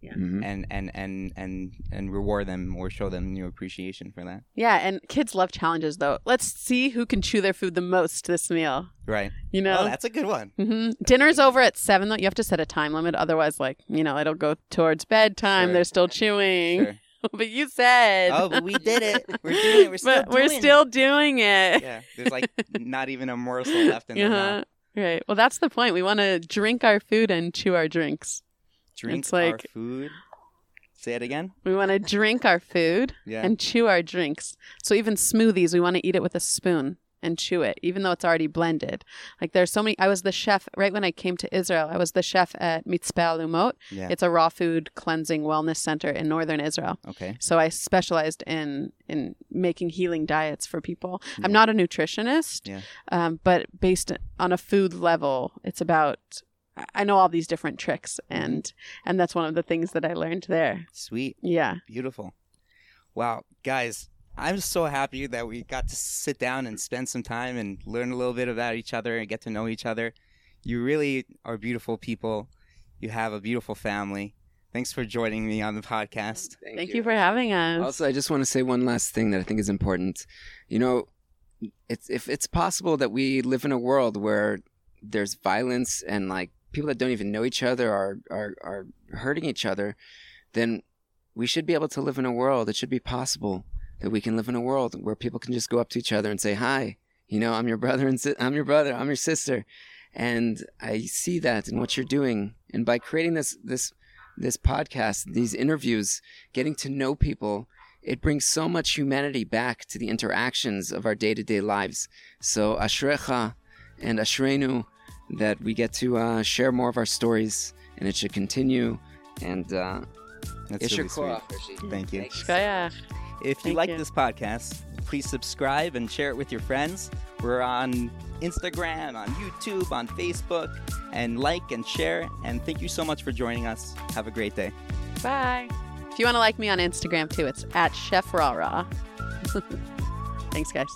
[SPEAKER 3] Yeah.
[SPEAKER 2] Mhm.
[SPEAKER 1] And and and and and reward them or show them your appreciation for that.
[SPEAKER 3] Yeah, and kids love challenges though. Let's see who can chew their food the most this meal.
[SPEAKER 1] Right.
[SPEAKER 3] You know?
[SPEAKER 1] Oh, that's a good one.
[SPEAKER 3] hmm Dinner's over at seven. Though you have to set a time limit, otherwise, like you know, it'll go towards bedtime.
[SPEAKER 1] Sure.
[SPEAKER 3] They're still chewing.
[SPEAKER 1] Sure.
[SPEAKER 3] but you said.
[SPEAKER 1] Oh, but we did it. We're doing it. We're still
[SPEAKER 3] but we're
[SPEAKER 1] doing
[SPEAKER 3] still doing it.
[SPEAKER 1] it. Yeah. There's like not even a morsel left in
[SPEAKER 3] Uh-huh.
[SPEAKER 1] mouth.
[SPEAKER 3] Right. Well, that's the point. We want to drink our food and chew our drinks.
[SPEAKER 1] Drink
[SPEAKER 3] It's
[SPEAKER 1] our
[SPEAKER 3] like-
[SPEAKER 1] food. Say it again.
[SPEAKER 3] We want to drink our food
[SPEAKER 1] Yeah.
[SPEAKER 3] and chew our drinks. So even smoothies, we want to eat it with a spoon and chew it, even though it's already blended. Like there's so many. I was the chef right when I came to Israel. I was the chef at Mitzpeh Lumot.
[SPEAKER 1] yeah.
[SPEAKER 3] It's a raw food cleansing wellness center in northern Israel.
[SPEAKER 1] okay.
[SPEAKER 3] So I specialized in in making healing diets for people.
[SPEAKER 1] Yeah.
[SPEAKER 3] I'm not a nutritionist,
[SPEAKER 1] Yeah.
[SPEAKER 3] um, but based on a food level, it's about. I- I know all these different tricks,
[SPEAKER 1] Mm-hmm.
[SPEAKER 3] and and that's one of the things that I learned there.
[SPEAKER 1] Sweet.
[SPEAKER 3] Yeah,
[SPEAKER 1] Beautiful. Wow, guys, I'm so happy that we got to sit down and spend some time and learn a little bit about each other and get to know each other. You really are beautiful people. You have a beautiful family. Thanks for joining me on the podcast.
[SPEAKER 3] thank, you. for having us.
[SPEAKER 2] Also, I just want to say one last thing that I think is important. You know, it's if it's possible that we live in a world where there's violence and like people that don't even know each other are are are hurting each other, then we should be able to live in a world. It should be possible that we can live in a world where people can just go up to each other and say, "Hi, you know, I'm your brother and si- I'm your brother, I'm your sister," and I see that in what you're doing. And by creating this this this podcast, these interviews, getting to know people, it brings so much humanity back to the interactions of our day to day lives. So Ashrecha and Ashrenu that we get to uh, share more of our stories, and it should continue. And uh,
[SPEAKER 1] That's
[SPEAKER 2] Isher
[SPEAKER 1] really sweet.
[SPEAKER 2] Koach, Hershey.
[SPEAKER 1] Thank you. If you
[SPEAKER 3] Thank
[SPEAKER 1] like
[SPEAKER 3] you.
[SPEAKER 1] this podcast, please subscribe and share it with your friends. We're on Instagram, on YouTube, on Facebook, and like and share. And thank you so much for joining us. Have a great day.
[SPEAKER 3] Bye. If you want to like me on Instagram too, it's at Chef Rah. Thanks, guys.